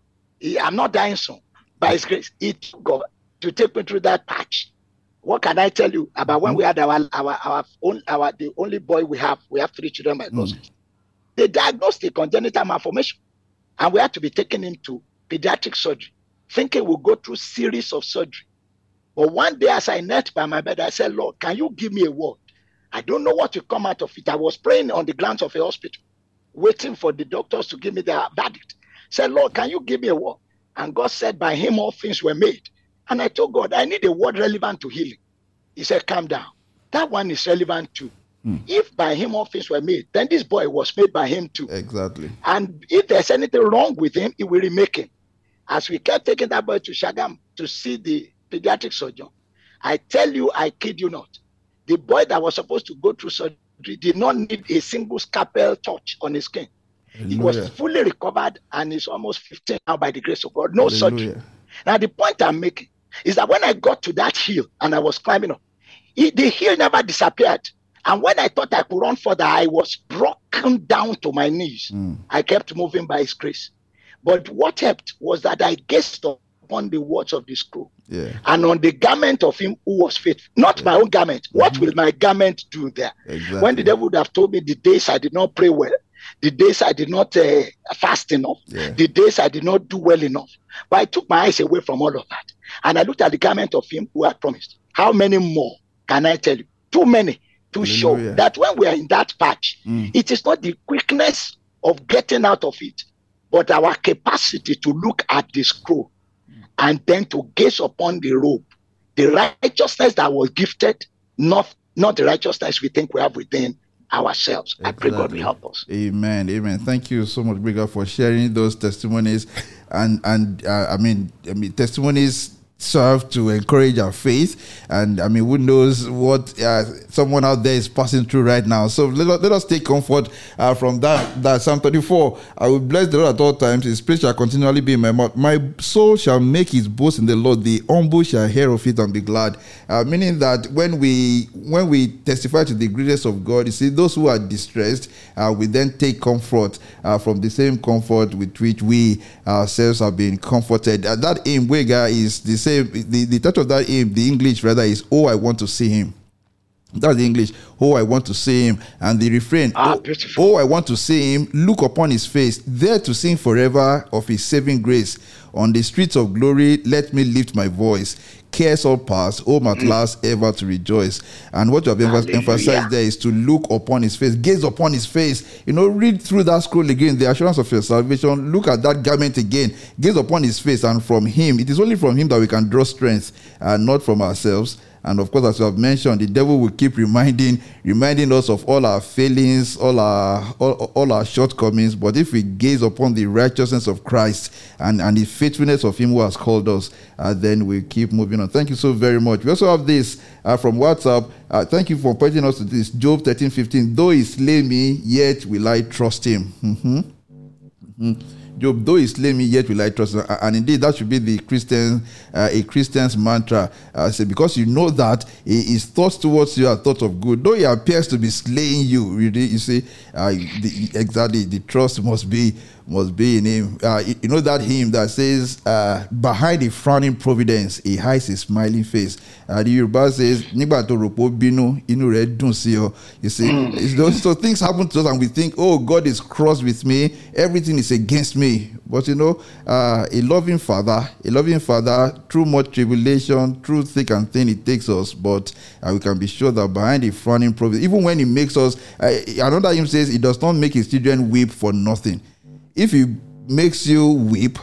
Speaker 8: I'm not dying soon, by His grace. It took God to take me through that patch what can I tell you about when we had our our our own our the only boy we have? We have three children by God's mm. They diagnosed a congenital malformation, and we had to be taken into pediatric surgery, thinking we'll go through series of surgery. But one day, as I knelt by my bed, I said, "Lord, can you give me a word? I don't know what will come out of it." I was praying on the grounds of a hospital, waiting for the doctors to give me their verdict. Said, "Lord, can you give me a word?" And God said, "By Him all things were made." And I told God, I need a word relevant to healing. He said, Calm down. That one is relevant too. Mm. If by him all things were made, then this boy was made by him too.
Speaker 2: Exactly.
Speaker 8: And if there's anything wrong with him, he will remake him. As we kept taking that boy to Shagamu to see the pediatric surgeon, I tell you, I kid you not, the boy that was supposed to go through surgery did not need a single scalpel touch on his skin. He was fully recovered and is almost 15 now by the grace of God. No Hallelujah. surgery. Now, the point I'm making is that when I got to that hill and I was climbing up, it, the hill never disappeared. And when I thought I could run further, I was broken down to my knees. Mm. I kept moving by His grace. But what helped was that I gazed upon the words of the scroll
Speaker 2: yeah.
Speaker 8: and on the garment of Him who was faithful. Not yeah. my own garment. Mm-hmm. What will my garment do there?
Speaker 2: Exactly.
Speaker 8: When the devil would have told me the days I did not pray well, the days I did not uh, fast enough,
Speaker 2: yeah.
Speaker 8: the days I did not do well enough. But I took my eyes away from all of that. And I looked at the garment of him who had promised. How many more can I tell you? Too many to Hallelujah. show that when we are in that patch, mm. it is not the quickness of getting out of it, but our capacity to look at the scroll and then to gaze upon the robe, the righteousness that was gifted, not, not the righteousness we think we have within ourselves. Exactly. I pray God will help us.
Speaker 2: Amen. Amen. Thank you so much, Brigger, for sharing those testimonies. And and uh, I mean, I mean testimonies serve to encourage our faith. And I mean, who knows what uh, someone out there is passing through right now. So let, us, let us take comfort uh, from that. That Psalm 34. I will bless the Lord at all times. His praise shall continually be in my mouth. My soul shall make his boast in the Lord. The humble shall hear of it and be glad. Uh, meaning that when we when we testify to the greatness of God, you see, those who are distressed, uh, we then take comfort uh, from the same comfort with which we ourselves have been comforted. Uh, that in Wega is the same say the, the title of that hymn, the English rather, is Oh, I Want to See Him. That's the English. Oh, I want to see him. And the refrain,
Speaker 8: ah,
Speaker 2: oh, oh, I want to see him, look upon his face, there to sing forever of his saving grace. On the streets of glory, let me lift my voice. Cares all past, home at mm. last, ever to rejoice. And what you have Hallelujah. emphasized there is to look upon his face, gaze upon his face. You know, read through that scroll again, the assurance of your salvation. Look at that garment again, gaze upon his face, and from him, it is only from him that we can draw strength, and not from ourselves. And of course, as you have mentioned, the devil will keep reminding, reminding us of all our failings, all our all, all our shortcomings. But if we gaze upon the righteousness of Christ and, and the faithfulness of Him who has called us, uh, then we keep moving on. Thank you so very much. We also have this uh, from WhatsApp. Uh, thank you for pointing us to this. Job 13, 15. Though he slay me, yet will I trust him. Mm-hmm. Mm-hmm. Job, though he slay me, yet will I trust. And indeed, that should be the Christian, uh, a Christian's mantra. Uh, say, because you know that his thoughts towards you are thoughts of good. Though he appears to be slaying you, really, you see, uh, the, exactly, the trust must be must be in him. Uh, you know that hymn that says, uh, behind the frowning providence, he hides his smiling face. Uh, the Yoruba says, nígbà tó bínú, inú rẹ̀. You see, so things happen to us and we think, oh, God is cross with me. Everything is against me. But you know, uh, a loving father, a loving father, through much tribulation, through thick and thin, it takes us. But uh, we can be sure that behind the frowning providence, even when he makes us, uh, another hymn says, he does not make his children weep for nothing if he makes you weep,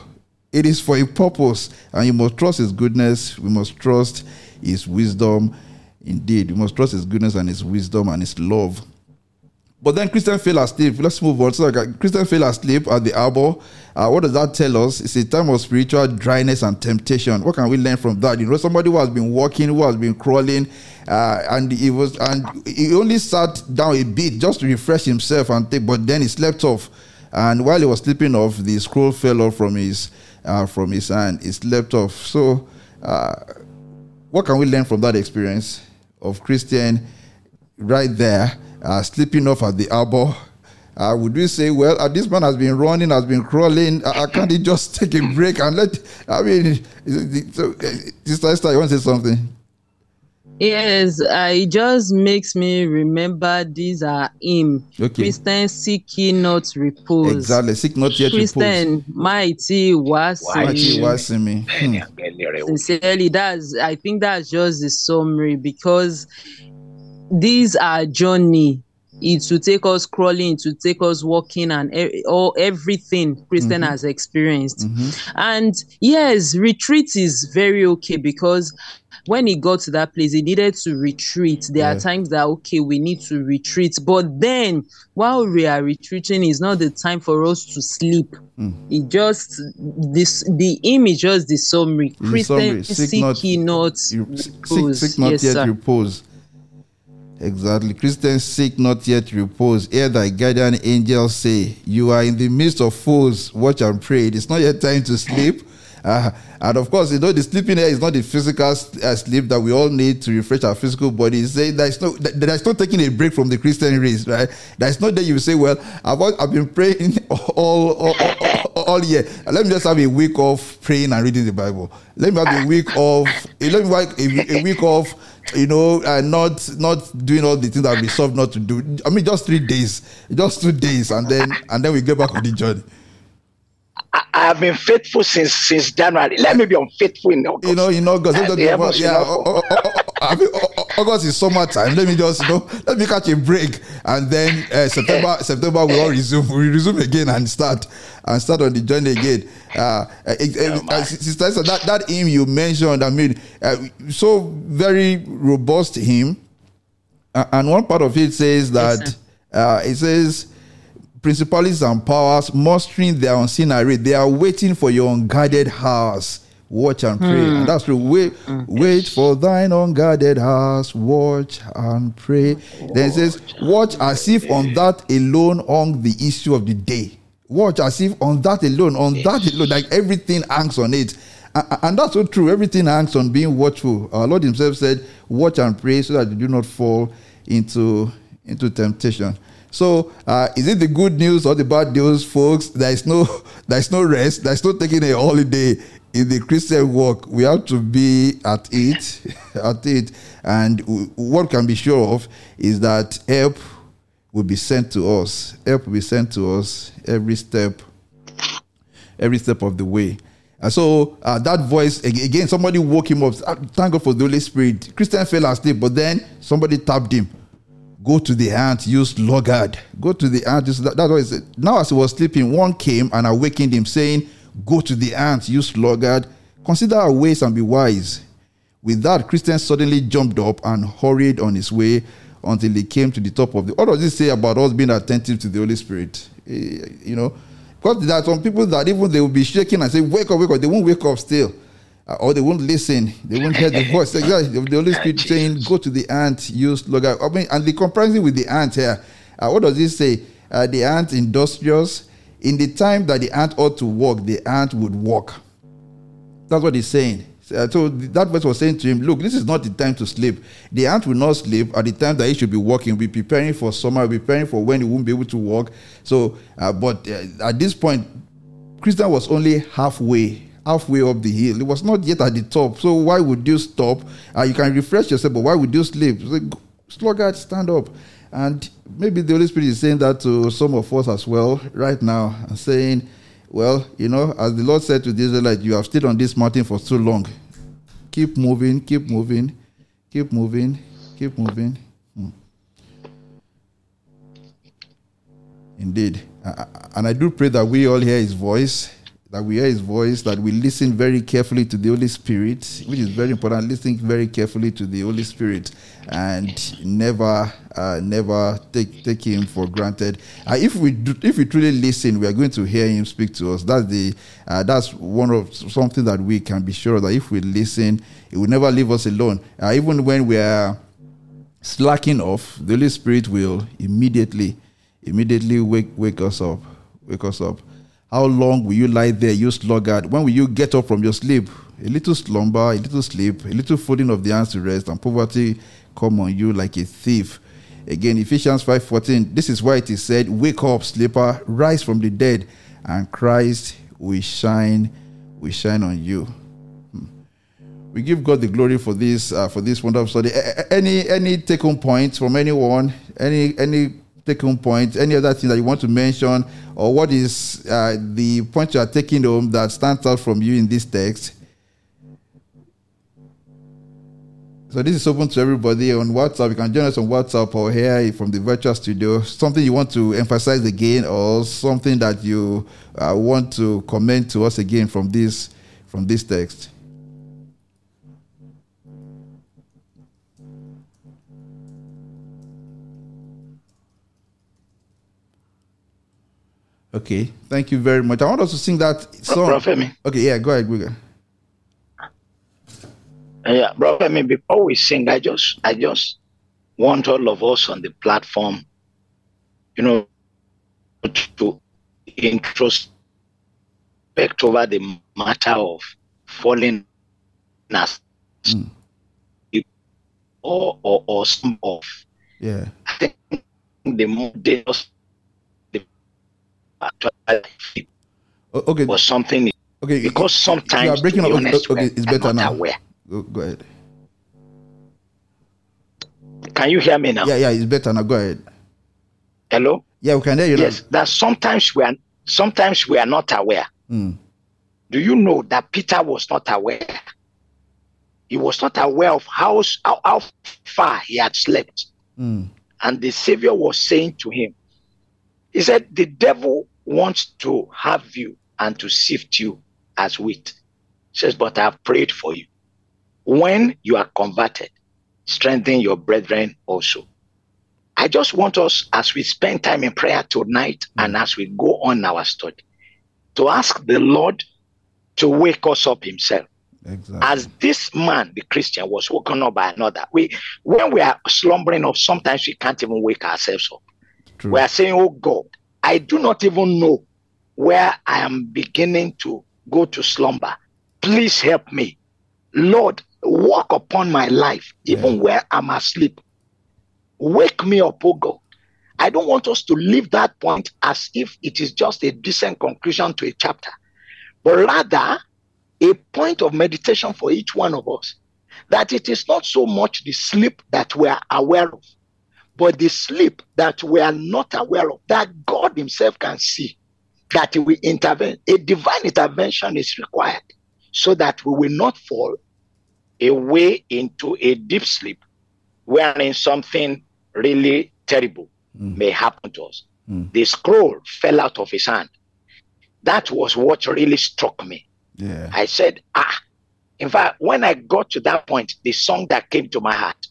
Speaker 2: it is for a purpose, and you must trust his goodness. We must trust his wisdom. Indeed, we must trust his goodness and his wisdom and his love. But then Christian fell asleep. Let's move on. So Christian fell asleep at the Arbour. Uh, what does that tell us? It's a time of spiritual dryness and temptation. What can we learn from that? You know, somebody who has been walking, who has been crawling, uh, and he was, and he only sat down a bit just to refresh himself and take, but then he slept off. And while he was sleeping off, the scroll fell off from his uh, from his hand. It slept off. So, uh, what can we learn from that experience of Christian right there uh, sleeping off at the Arbour? Uh, would we say, well, uh, this man has been running, has been crawling. Uh, can't he just take a break and let? I mean, uh, Sister Esther, you want to say something?
Speaker 11: Yes, uh, it just makes me remember these are him. Okay. Christian seek ye not repose.
Speaker 2: Exactly, seek not yet
Speaker 11: Christian,
Speaker 2: repose.
Speaker 11: mighty was
Speaker 2: mighty was me. Hmm.
Speaker 11: Sincerely, that's I think that's just the summary because these are journey. It will take us crawling, to take us walking, and e- all everything Christian mm-hmm. has experienced. Mm-hmm. And yes, retreat is very okay because when he got to that place, he needed to retreat. There yeah. are times that okay, we need to retreat, but then while we are retreating, is not the time for us to sleep. Mm. It just this the image just the summary. Christian seek not, not
Speaker 2: seek, seek not yes, yet sir. repose. Exactly. Christians seek not yet repose. Hear thy guardian angels say, You are in the midst of foes. Watch and pray. It is not yet time to sleep. Uh, and of course, you know, the sleeping here is not the physical uh, sleep that we all need to refresh our physical body. Say there's no, there's not taking a break from the Christian race, right? There's not that you say, well, I've, I've been praying all, all, all, all year. Let me just have a week of praying and reading the Bible. Let me have a week of, let me have a, a week of, you know, uh, not not doing all the things that we solved not to do. I mean, just three days, just two days, and then and then we get back on the journey.
Speaker 8: I, I have been faithful since since January. Let me be unfaithful in August.
Speaker 2: You know, in August. Uh, yeah, yeah oh, oh, oh, I mean, August is summertime. Let me just, you know, let me catch a break, and then uh, September, September we all resume. We resume again and start and start on the journey again. Uh, uh, uh, sister, so that that hymn you mentioned, I mean, uh, so very robust hymn, uh, and one part of it says that yes, uh, it says principalities and powers mustering their unseen array. They are waiting for your unguarded house. Watch and pray. Hmm. And that's true. Wait, hmm. wait for thine unguarded house. Watch and pray. Then it says, Watch as if on that alone hung the issue of the day. Watch as if on that alone, on that alone, like everything hangs on it. And that's so true. Everything hangs on being watchful. Our Lord Himself said, Watch and pray so that you do not fall into, into temptation. So, uh, is it the good news or the bad news, folks? There is no, there is no rest. There is no taking a holiday in the Christian walk, we have to be at it, at it, and what can be sure of is that help will be sent to us. Help will be sent to us every step, every step of the way. And so uh, that voice again, somebody woke him up. Ah, thank God for the Holy Spirit. Christian fell asleep, but then somebody tapped him. Go to the ant, use sluggard. Go to the ant. That, that's he said. Now, as he was sleeping, one came and awakened him, saying, Go to the ant, use sluggard. Consider our ways and be wise. With that, Christian suddenly jumped up and hurried on his way until he came to the top of the. What does this say about us being attentive to the Holy Spirit? Eh, you know, because there are some people that even they will be shaking and say, "Wake up, wake up." They won't wake up still, or they won't listen. They won't hear the voice. Exactly, the only Spirit saying, "Go to the ant, use look I mean, and the comparison with the ant here. Uh, what does this say? Uh, the ant industrious. In the time that the ant ought to walk, the ant would walk. That's what he's saying. Uh, so that verse was saying to him, Look, this is not the time to sleep. The ant will not sleep at the time that he should be walking, be preparing for summer, be preparing for when he won't be able to walk. So, uh, but uh, at this point, Christian was only halfway, halfway up the hill. It was not yet at the top. So why would you stop? Uh, you can refresh yourself, but why would you sleep? Sluggard, stand up. And maybe the Holy Spirit is saying that to some of us as well right now, and saying, well, you know, as the Lord said to the Israelites, you have stayed on this mountain for too long. Keep moving, keep moving, keep moving, keep moving. Hmm. Indeed. And I do pray that we all hear his voice that we hear his voice, that we listen very carefully to the Holy Spirit, which is very important. Listen very carefully to the Holy Spirit and never, uh, never take take him for granted. Uh, if we do, if we truly listen, we are going to hear him speak to us. That's the uh, that's one of something that we can be sure that if we listen, he will never leave us alone. Uh, even when we are slacking off, the Holy Spirit will immediately, immediately wake wake us up, wake us up. How long will you lie there, you sluggard? When will you get up from your sleep? A little slumber, a little sleep, a little folding of the hands to rest, and poverty come on you like a thief. Again, Ephesians 5:14. This is why it is said, Wake up, sleeper, rise from the dead, and Christ will shine, will shine on you. Hmm. We give God the glory for this, uh, for this wonderful study. Any any take home points from anyone? Any any take home points? Any other thing that you want to mention? Or what is uh, the point you are taking home that stands out from you in this text? So this is open to everybody on WhatsApp. You can join us on WhatsApp or here from the virtual studio. Something you want to emphasize again, or something that you uh, want to comment to us again from this from this text. Okay, thank you very much. I want us to sing that song. Bro. Okay, yeah, go ahead, go.
Speaker 8: Yeah, bro. I mean, before we sing, I just, I just want all of us on the platform, you know, to introspect over the matter of falling as mm. or, or or some of.
Speaker 2: Yeah.
Speaker 8: I think the more dangerous
Speaker 2: okay.
Speaker 8: or something.
Speaker 2: Okay.
Speaker 8: Because sometimes, you are breaking up. Honest, okay, it's better now. Aware.
Speaker 2: Go, go ahead.
Speaker 8: Can you hear me now?
Speaker 2: Yeah, yeah, it's better now. Go ahead.
Speaker 8: Hello.
Speaker 2: Yeah, we can hear you. Now.
Speaker 8: Yes, now. that sometimes we are sometimes we are not aware.
Speaker 2: Mm.
Speaker 8: Do you know that Peter was not aware? He was not aware of how how, how far he had slept,
Speaker 2: mm.
Speaker 8: and the Savior was saying to him, "He said the devil wants to have you and to sift you as wheat. says, But I have prayed for you. When you are converted, strengthen your brethren also. I just want us, as we spend time in prayer tonight mm. and as we go on our study, to ask the Lord to wake us up Himself.
Speaker 2: Exactly.
Speaker 8: As this man, the Christian, was woken up by another. We, when we are slumbering off, sometimes we can't even wake ourselves up. True. We are saying, "Oh God, I do not even know where I am beginning to go to slumber. Please help me. Lord, walk upon my life, even yeah. where I'm asleep. Wake me up, oh God. I don't want us to leave that point as if it is just a decent conclusion to a chapter, but rather a point of meditation for each one of us that it is not so much the sleep that we are aware of, but the sleep that we are not aware of, that God Himself can see, that we intervene. A divine intervention is required so that we will not fall away into a deep sleep wherein something really terrible mm. may happen to us. Mm. The scroll fell out of his hand. That was what really struck me.
Speaker 2: Yeah.
Speaker 8: I said, ah, in fact, when I got to that point, the song that came to my heart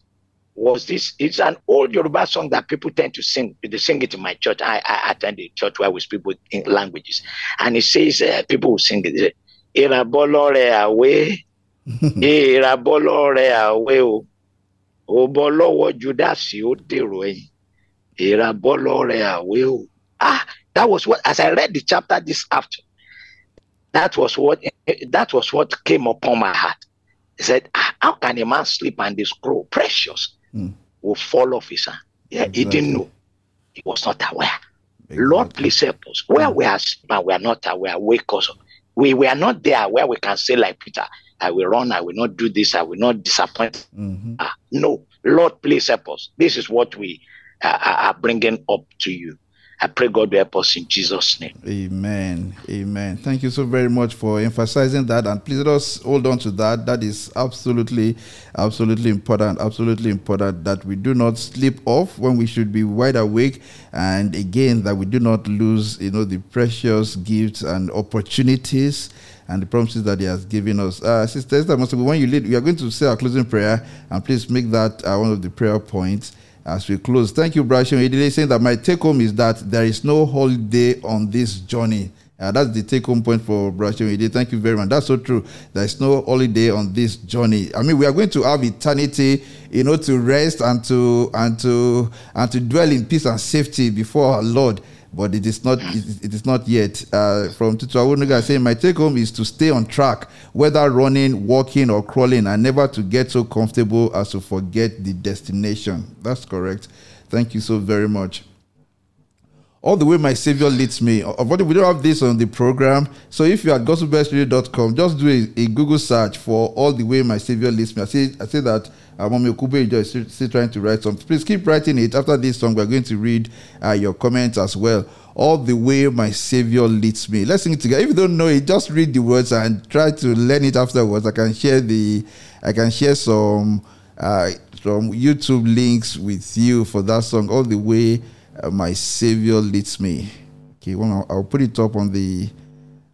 Speaker 8: was this. It's an old Yoruba song that people tend to sing. They sing it in my church. I, I attend a church where we speak with languages. And it says, uh, people will sing it. Irabolore away. Irabolore away. Oh. ó bọ́ judasi ó dèrò ẹ̀yìn èèrà bọ́ lọ́rẹ̀ àwé o ah that was what as I read the chapter this afternoon that was what that was what came upon my heart he said ah, how can a man sleep and the scroll precious mm. will fall off his hand yeah exactly. he didn't know he was not aware exactly. Lord please help us where we are and we are not aware wake us up we are not there where we can say like Peter I will run, I will not do this, I will not disappoint. Mm-hmm. Uh, no, Lord, please help us. This is what we uh, are bringing up to you. I pray God will help us in Jesus' name.
Speaker 2: Amen. Amen. Thank you so very much for emphasizing that. And please let us hold on to that. That is absolutely, absolutely important. Absolutely important that we do not sleep off when we should be wide awake. And again, that we do not lose, you know, the precious gifts and opportunities and the promises that He has given us. Uh, Sister Esther, when you lead, we are going to say our closing prayer, and please make that uh, one of the prayer points as we close. Thank you, Brashon Edile, saying that my take home is that there is no holiday on this journey. Uh, that's the take home point for Brashon Edile. Thank you very much. That's so true. There is no holiday on this journey. I mean, we are going to have eternity, you know, to rest and to and to and to dwell in peace and safety before our Lord but it is not it, is not yet. Uh, from Awonoga saying, my take home is to stay on track, whether running, walking, or crawling, and never to get so comfortable as to forget the destination. That's correct. Thank you so very much all the way my savior leads me. But we don't have this on the program. So if you're at gospelbellsradio.com, just do a, a, Google search for all the way my savior leads me. I say I say that uh, Mommy Okube is still, still trying to write something. Please keep writing it. After this song, we're going to read uh, your comments as well. All the way my savior leads me. Let's sing it together. If you don't know it, just read the words and try to learn it afterwards. I can share the I can share some uh, some YouTube links with you for that song. All the way uh, my Savior leads me. Okay, well, I'll put it up on the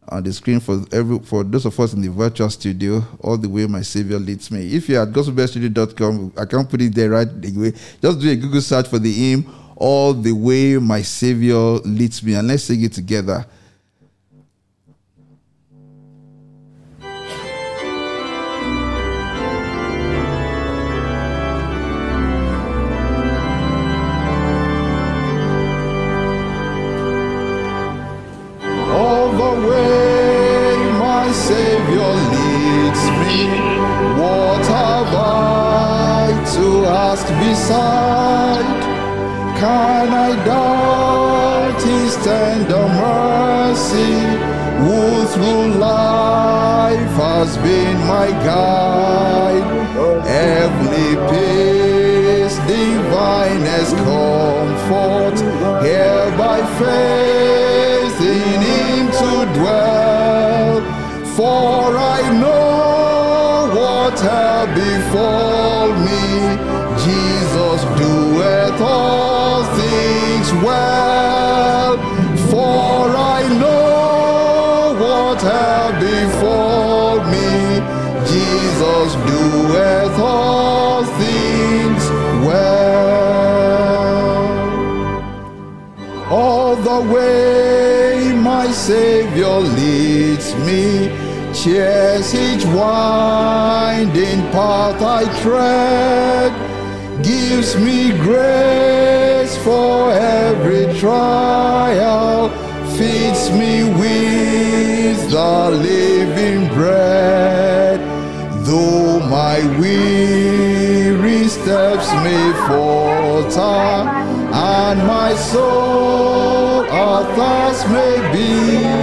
Speaker 2: on the screen for every for those of us in the virtual studio. All the way, my Savior leads me. If you're at gospelbellsradio.com, I can't put it there right away. Just do a Google search for the hymn. All the way, my Savior leads me, and let's sing it together. Beside? Can I doubt His tender mercy? Who through life has been my guide? Heavenly peace, divinest comfort, here by faith in Him to dwell. For I know what have befall cheers each winding path I tread gives me grace for every trial, feeds me with the living bread. Though my weary steps may falter, and my soul athirst may be,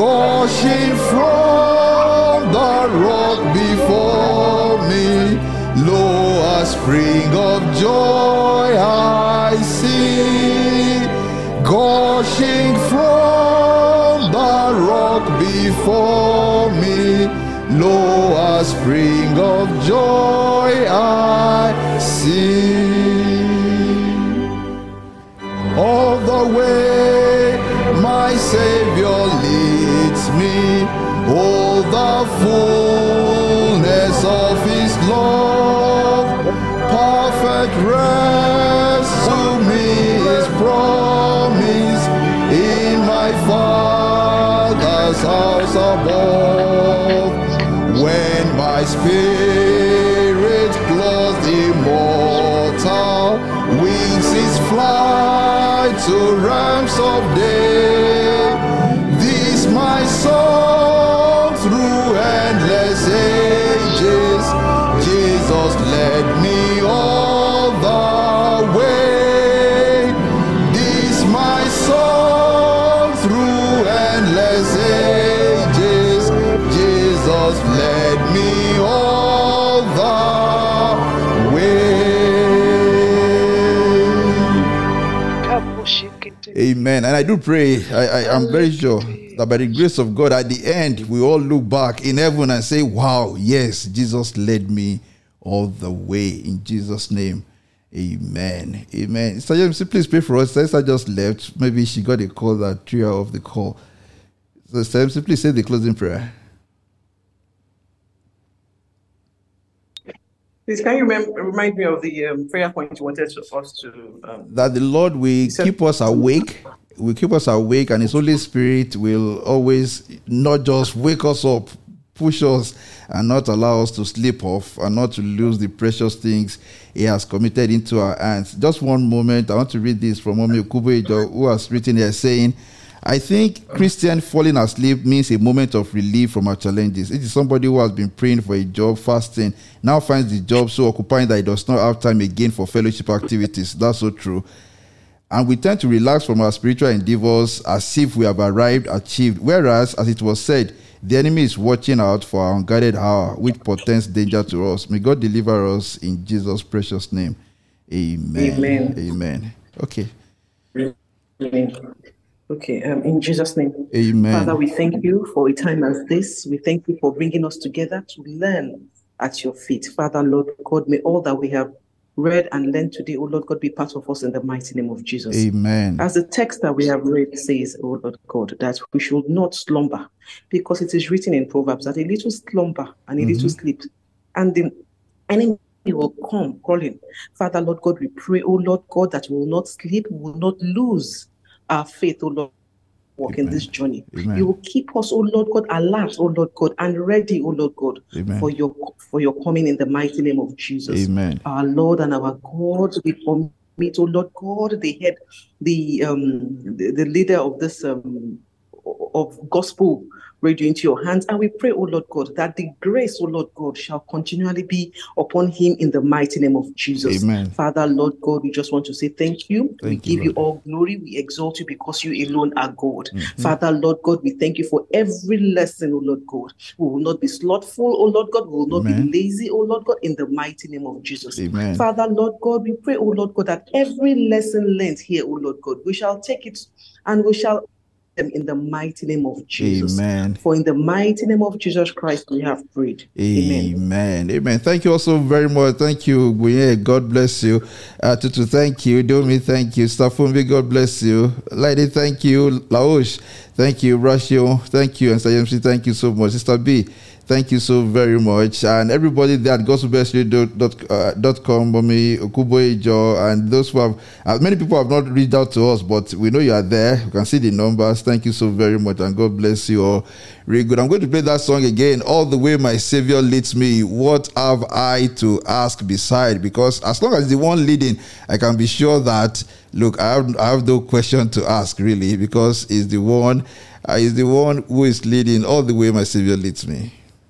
Speaker 2: gushing from the rock before me. Lo, a spring of joy I see, gushing from the rock before me. Lo, a spring of joy I see. All the way my Savior all the fullness of His love, perfect rest to me is promised in my Father's house above. When my spirit I do pray, I, I, I'm very sure that by the grace of God, at the end, we all look back in heaven and say, Wow, yes, Jesus led me all the way in Jesus' name. Amen. Amen. Sister James, please pray for us. Sister just left. Maybe she got a call that threw her off the call. So, Sister James, please say the closing prayer.
Speaker 7: Please, can you rem- remind me of the um, prayer point you wanted to, us to? Um,
Speaker 2: that the Lord will keep us awake, will keep us awake, and His Holy Spirit will always not just wake us up, push us, and not allow us to sleep off, and not to lose the precious things He has committed into our hands. Just one moment, I want to read this from Mommy Okubo who has written here saying, I think Christian falling asleep means a moment of relief from our challenges. It is somebody who has been praying for a job, fasting, now finds the job so occupying that he does not have time again for fellowship activities. That's so true. And we tend to relax from our spiritual endeavors as if we have arrived, achieved. Whereas, as it was said, the enemy is watching out for our unguarded hour, which portends danger to us. May God deliver us in Jesus' precious name. Amen.
Speaker 7: Amen.
Speaker 2: Amen. Okay.
Speaker 7: Amen. Okay, um, in Jesus' name.
Speaker 2: Amen.
Speaker 7: Father, we thank you for a time as this. We thank you for bringing us together to learn at your feet. Father, Lord God, may all that we have read and learned today, oh Lord God, be part of us in the mighty name of Jesus.
Speaker 2: Amen.
Speaker 7: As the text that we have read says, oh Lord God, that we should not slumber, because it is written in Proverbs that a little slumber and a little
Speaker 2: Mhm.
Speaker 7: sleep, and the enemy will come calling. Father, Lord God, we pray, oh Lord God, that we will not sleep, we will not lose our faith, oh Lord. Walk in this journey.
Speaker 2: Amen.
Speaker 7: You will keep us, oh Lord God, alert, oh Lord God, and ready, oh Lord God,
Speaker 2: Amen.
Speaker 7: for your for your coming in the mighty name of Jesus.
Speaker 2: Amen.
Speaker 7: Our Lord and our God, we commit, oh Lord God, the head, the um the, the leader of this um of gospel radio into your hands. And we pray, oh Lord God, that the grace, oh Lord God, shall continually be upon him in the mighty name of Jesus.
Speaker 2: Amen.
Speaker 7: Father, Lord God, we just want to say thank you. we
Speaker 2: Thank you,
Speaker 7: give you all glory. We exalt you because you alone are God.
Speaker 2: Mhm.
Speaker 7: Father, Lord God, we thank you for every lesson, oh Lord God. We will not be slothful, oh Lord God. We will not
Speaker 2: Amen.
Speaker 7: be lazy, oh Lord God, in the mighty name of Jesus.
Speaker 2: Amen.
Speaker 7: Father, Lord God, we pray, oh Lord God, that every lesson learned here, oh Lord God, we shall take it and we shall them in the mighty name of Jesus.
Speaker 2: Amen.
Speaker 7: For in the mighty name of Jesus Christ we have prayed. Amen.
Speaker 2: Amen. Amen. Thank you also very much. Thank you, Guye. God bless you. Uh, Tutu, thank you. Domi, thank you. Stafumbi, God bless you. Lady, thank you. Laosh, thank you. Rashio, thank you. And Sayamsi, thank you so much. Sister B, thank you so very much. And everybody there at gospelbellsradio.com, Mommy, Okuboejo, and those who have, uh, many people have not reached out to us, but we know you are there. You can see the numbers. Thank you so very much. And God bless you all. Really good. I'm going to play that song again. All the way my Savior leads me. What have I to ask beside? Because as long as the one leading, I can be sure that, look, I have, I have no question to ask really, because it's the one, uh, the one who is leading all the way my Savior leads me.